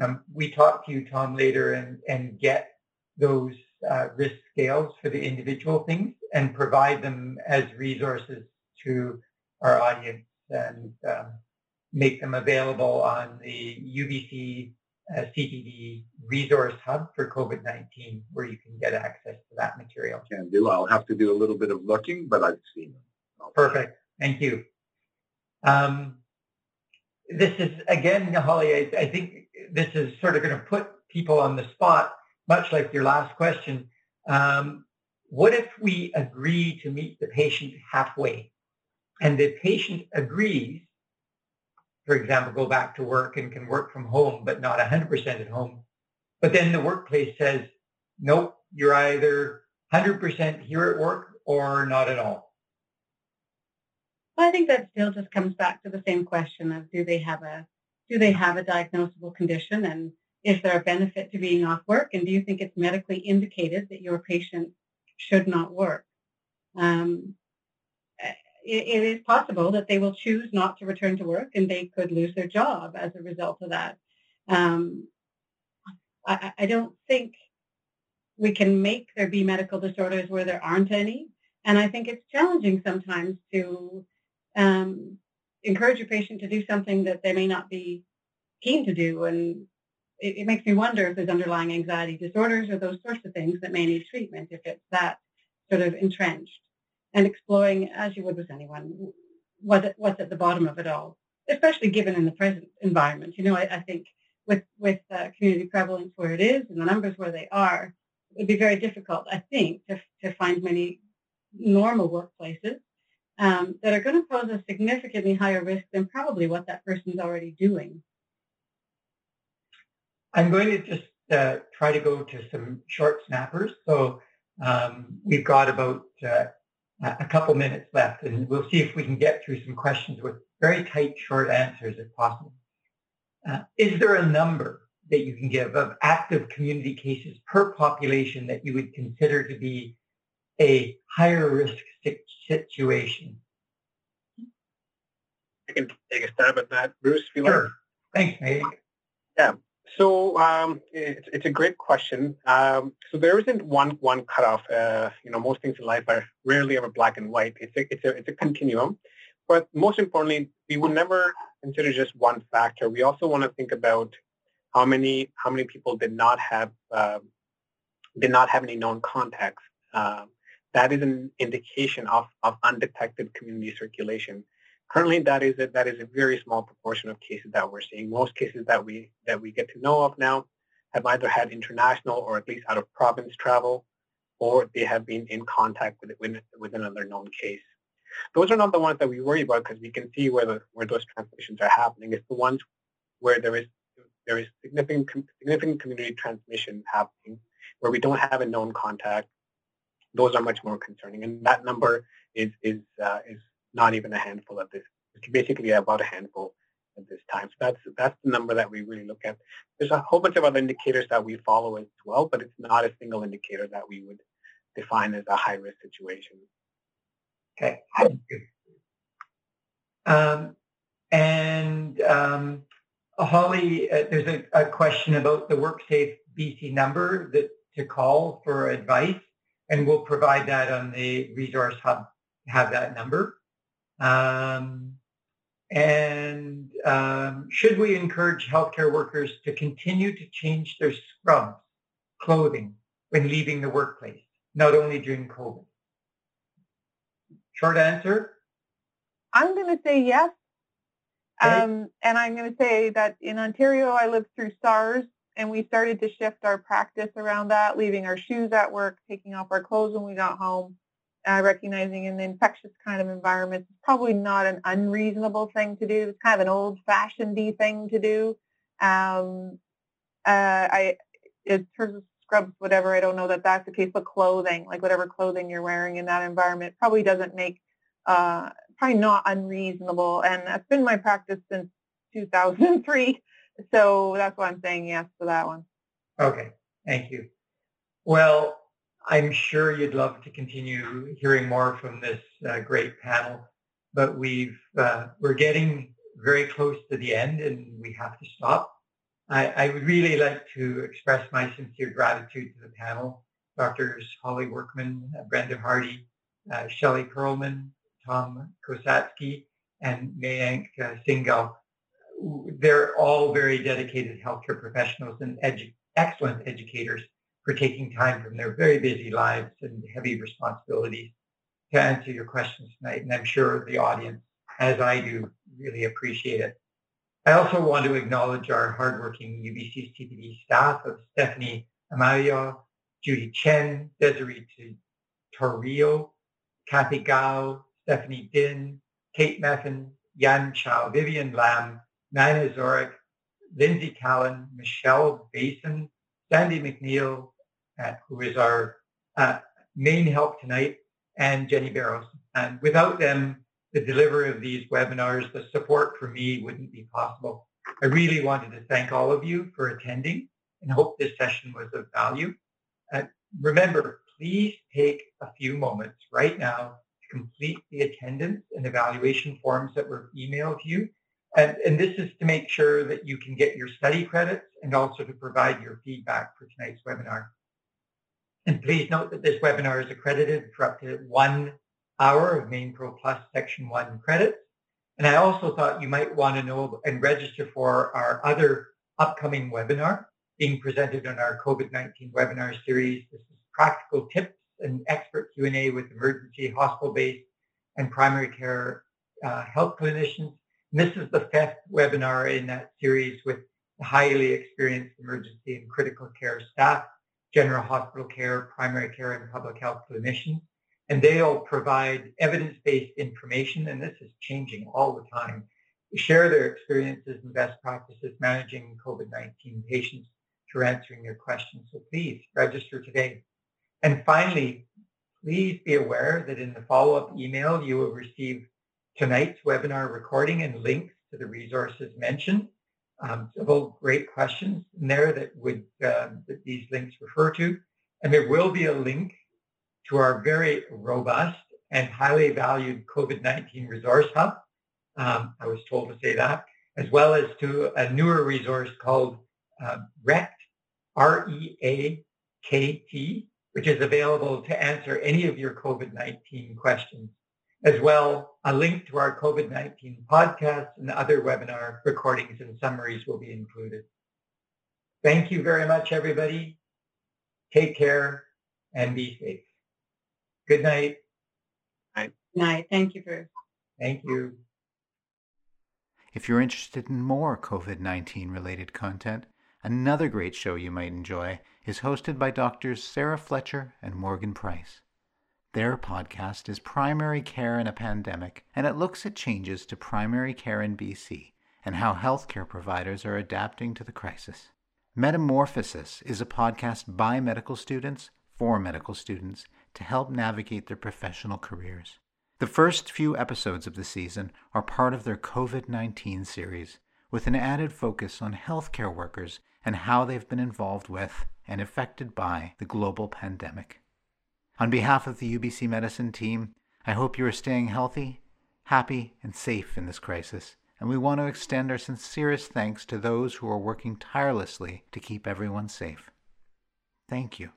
um, we talk to you, Tom, later and, and get those uh, risk scales for the individual things and provide them as resources to our audience and um, make them available on the UBC uh, CPD resource hub for COVID-19 where you can get access to that material. Can do. I'll have to do a little bit of looking, but I've seen them. Perfect. Thank you. Um, this is, again, Holly, I, I think this is sort of going to put people on the spot, much like your last question. Um, what if we agree to meet the patient halfway and the patient agrees, for example, go back to work and can work from home, but not 100% at home. But then the workplace says, nope, you're either 100% here at work or not at all. Well, I think that still just comes back to the same question of do they have a do they have a diagnosable condition and is there a benefit to being off work and do you think it's medically indicated that your patient should not work? Um, it, is possible that they will choose not to return to work and they could lose their job as a result of that. Um, I, I don't think we can make there be medical disorders where there aren't any. And I think it's challenging sometimes to um, encourage your patient to do something that they may not be keen to do. And it, it, makes me wonder if there's underlying anxiety disorders or those sorts of things that may need treatment if it's that sort of entrenched. And exploring, as you would with anyone, what, what's at the bottom of it all, especially given in the present environment. You know, I, I think with, with uh, community prevalence where it is and the numbers where they are, it would be very difficult, I think, to, to find many normal workplaces um, that are going to pose a significantly higher risk than probably what that person's already doing. I'm going to just uh, try to go to some short snappers. So um, we've got about uh, a couple minutes left, and we'll see if we can get through some questions with very tight, short answers if possible. Uh, is there a number that you can give of active community cases per population that you would consider to be a higher risk situation? I can take a stab at that, Bruce. If you sure. Like. Thanks, Meg. Yeah. So um, it's, it's a great question. Um, so there isn't one one cutoff. Uh, you know, most things in life are rarely ever black and white. It's a it's a it's a continuum. But most importantly, we would never consider just one factor. We also want to think about how many how many people did not have uh, did not have any known contacts. Uh, that is an indication of, of undetected community circulation. Currently, that is a, that is a very small proportion of cases that we're seeing. Most cases that we that we get to know of now have either had international or at least out of province travel, or they have been in contact with with, with another known case. Those are not the ones that we worry about because we can see where the, where those transmissions are happening. It's the ones where there is there is significant significant community transmission happening, where we don't have a known contact, those are much more concerning. And that number is is uh, is not even a handful at this. It's basically about a handful at this time. So that's that's the number that we really look at. There's a whole bunch of other indicators that we follow as well, but it's not a single indicator that we would define as a high risk situation. Okay. Um, and um, Holly, uh, there's a, a, question about the WorkSafe BC number that to call for advice, and we'll provide that on the resource hub. Have that number. Um, and um, should we encourage healthcare workers to continue to change their scrubs, clothing, when leaving the workplace, not only during COVID? Short answer? I'm going to say yes. Okay. Um, and I'm going to say that in Ontario, I lived through SARS, and we started to shift our practice around that, leaving our shoes at work, taking off our clothes when we got home, uh, recognizing in the infectious kind of environment, it's probably not an unreasonable thing to do. It's kind of an old-fashioned thing to do. Um, uh, I, in terms of scrubs, whatever, I don't know that that's the case, but clothing, like whatever clothing you're wearing in that environment, probably doesn't make, uh, probably not unreasonable. And that's been my practice since 2003. So that's why I'm saying yes to that one. Okay, thank you. Well, I'm sure you'd love to continue hearing more from this uh, great panel, but we've uh, we're getting very close to the end, and we have to stop. I, I, would really like to express my sincere gratitude to the panel, Doctors Holly Workman, uh, Brenda Hardy, uh, Shelley Perlman, Tom Kosatsky, and Mayank uh. They're all very dedicated healthcare professionals and edu- excellent educators for taking time from their very busy lives and heavy responsibilities to answer your questions tonight. And I'm sure the audience, as I do, really appreciate it. I also want to acknowledge our hardworking UBC CPD staff of Stephanie Amaya, Judy Chen, Desiree Torrio, Kathy Gao, Stephanie Din, Kate Meffin, Yan Chao, Vivian Lam, Nina Zorik, Lindsay Callan, Michelle Basin, Sandy McNeil, uh, who is our uh, main help tonight, and Jenny Barrows. And without them, the delivery of these webinars, the support for me wouldn't be possible. I really wanted to thank all of you for attending and hope this session was of value. Uh, remember, please take a few moments right now to complete the attendance and evaluation forms that were emailed to you. And, and this is to make sure that you can get your study credits and also to provide your feedback for tonight's webinar. And please note that this webinar is accredited for up to one hour of MainPro Plus Section 1 credits. And I also thought you might want to know and register for our other upcoming webinar being presented on our COVID-19 webinar series. This is practical tips and expert Q&A with emergency hospital-based and primary care uh, health clinicians. And this is the fifth webinar in that series with highly experienced emergency and critical care staff general hospital care, primary care, and public health clinicians. And they'll provide evidence-based information, and this is changing all the time, share their experiences and best practices managing COVID-19 patients through answering your questions. So please register today. And finally, please be aware that in the follow-up email, you will receive tonight's webinar recording and links to the resources mentioned um, several great questions in there that would uh, that these links refer to, and there will be a link to our very robust and highly valued COVID-19 resource hub. Um, I was told to say that, as well as to a newer resource called uh, REACT, R-E-A-K-T, which is available to answer any of your COVID-19 questions. As well, a link to our COVID-19 podcast and other webinar recordings and summaries will be included. Thank you very much, everybody. Take care and be safe. Good night. Good night. Thank you, Bruce. Thank you. If you're interested in more COVID-19 related content, another great show you might enjoy is hosted by doctors Sarah Fletcher and Morgan Price. Their podcast is Primary Care in a Pandemic, and it looks at changes to primary care in BC and how healthcare providers are adapting to the crisis. Metamorphosis is a podcast by medical students for medical students to help navigate their professional careers. The first few episodes of the season are part of their COVID 19 series, with an added focus on healthcare workers and how they've been involved with and affected by the global pandemic. On behalf of the UBC Medicine team, I hope you are staying healthy, happy, and safe in this crisis, and we want to extend our sincerest thanks to those who are working tirelessly to keep everyone safe. Thank you.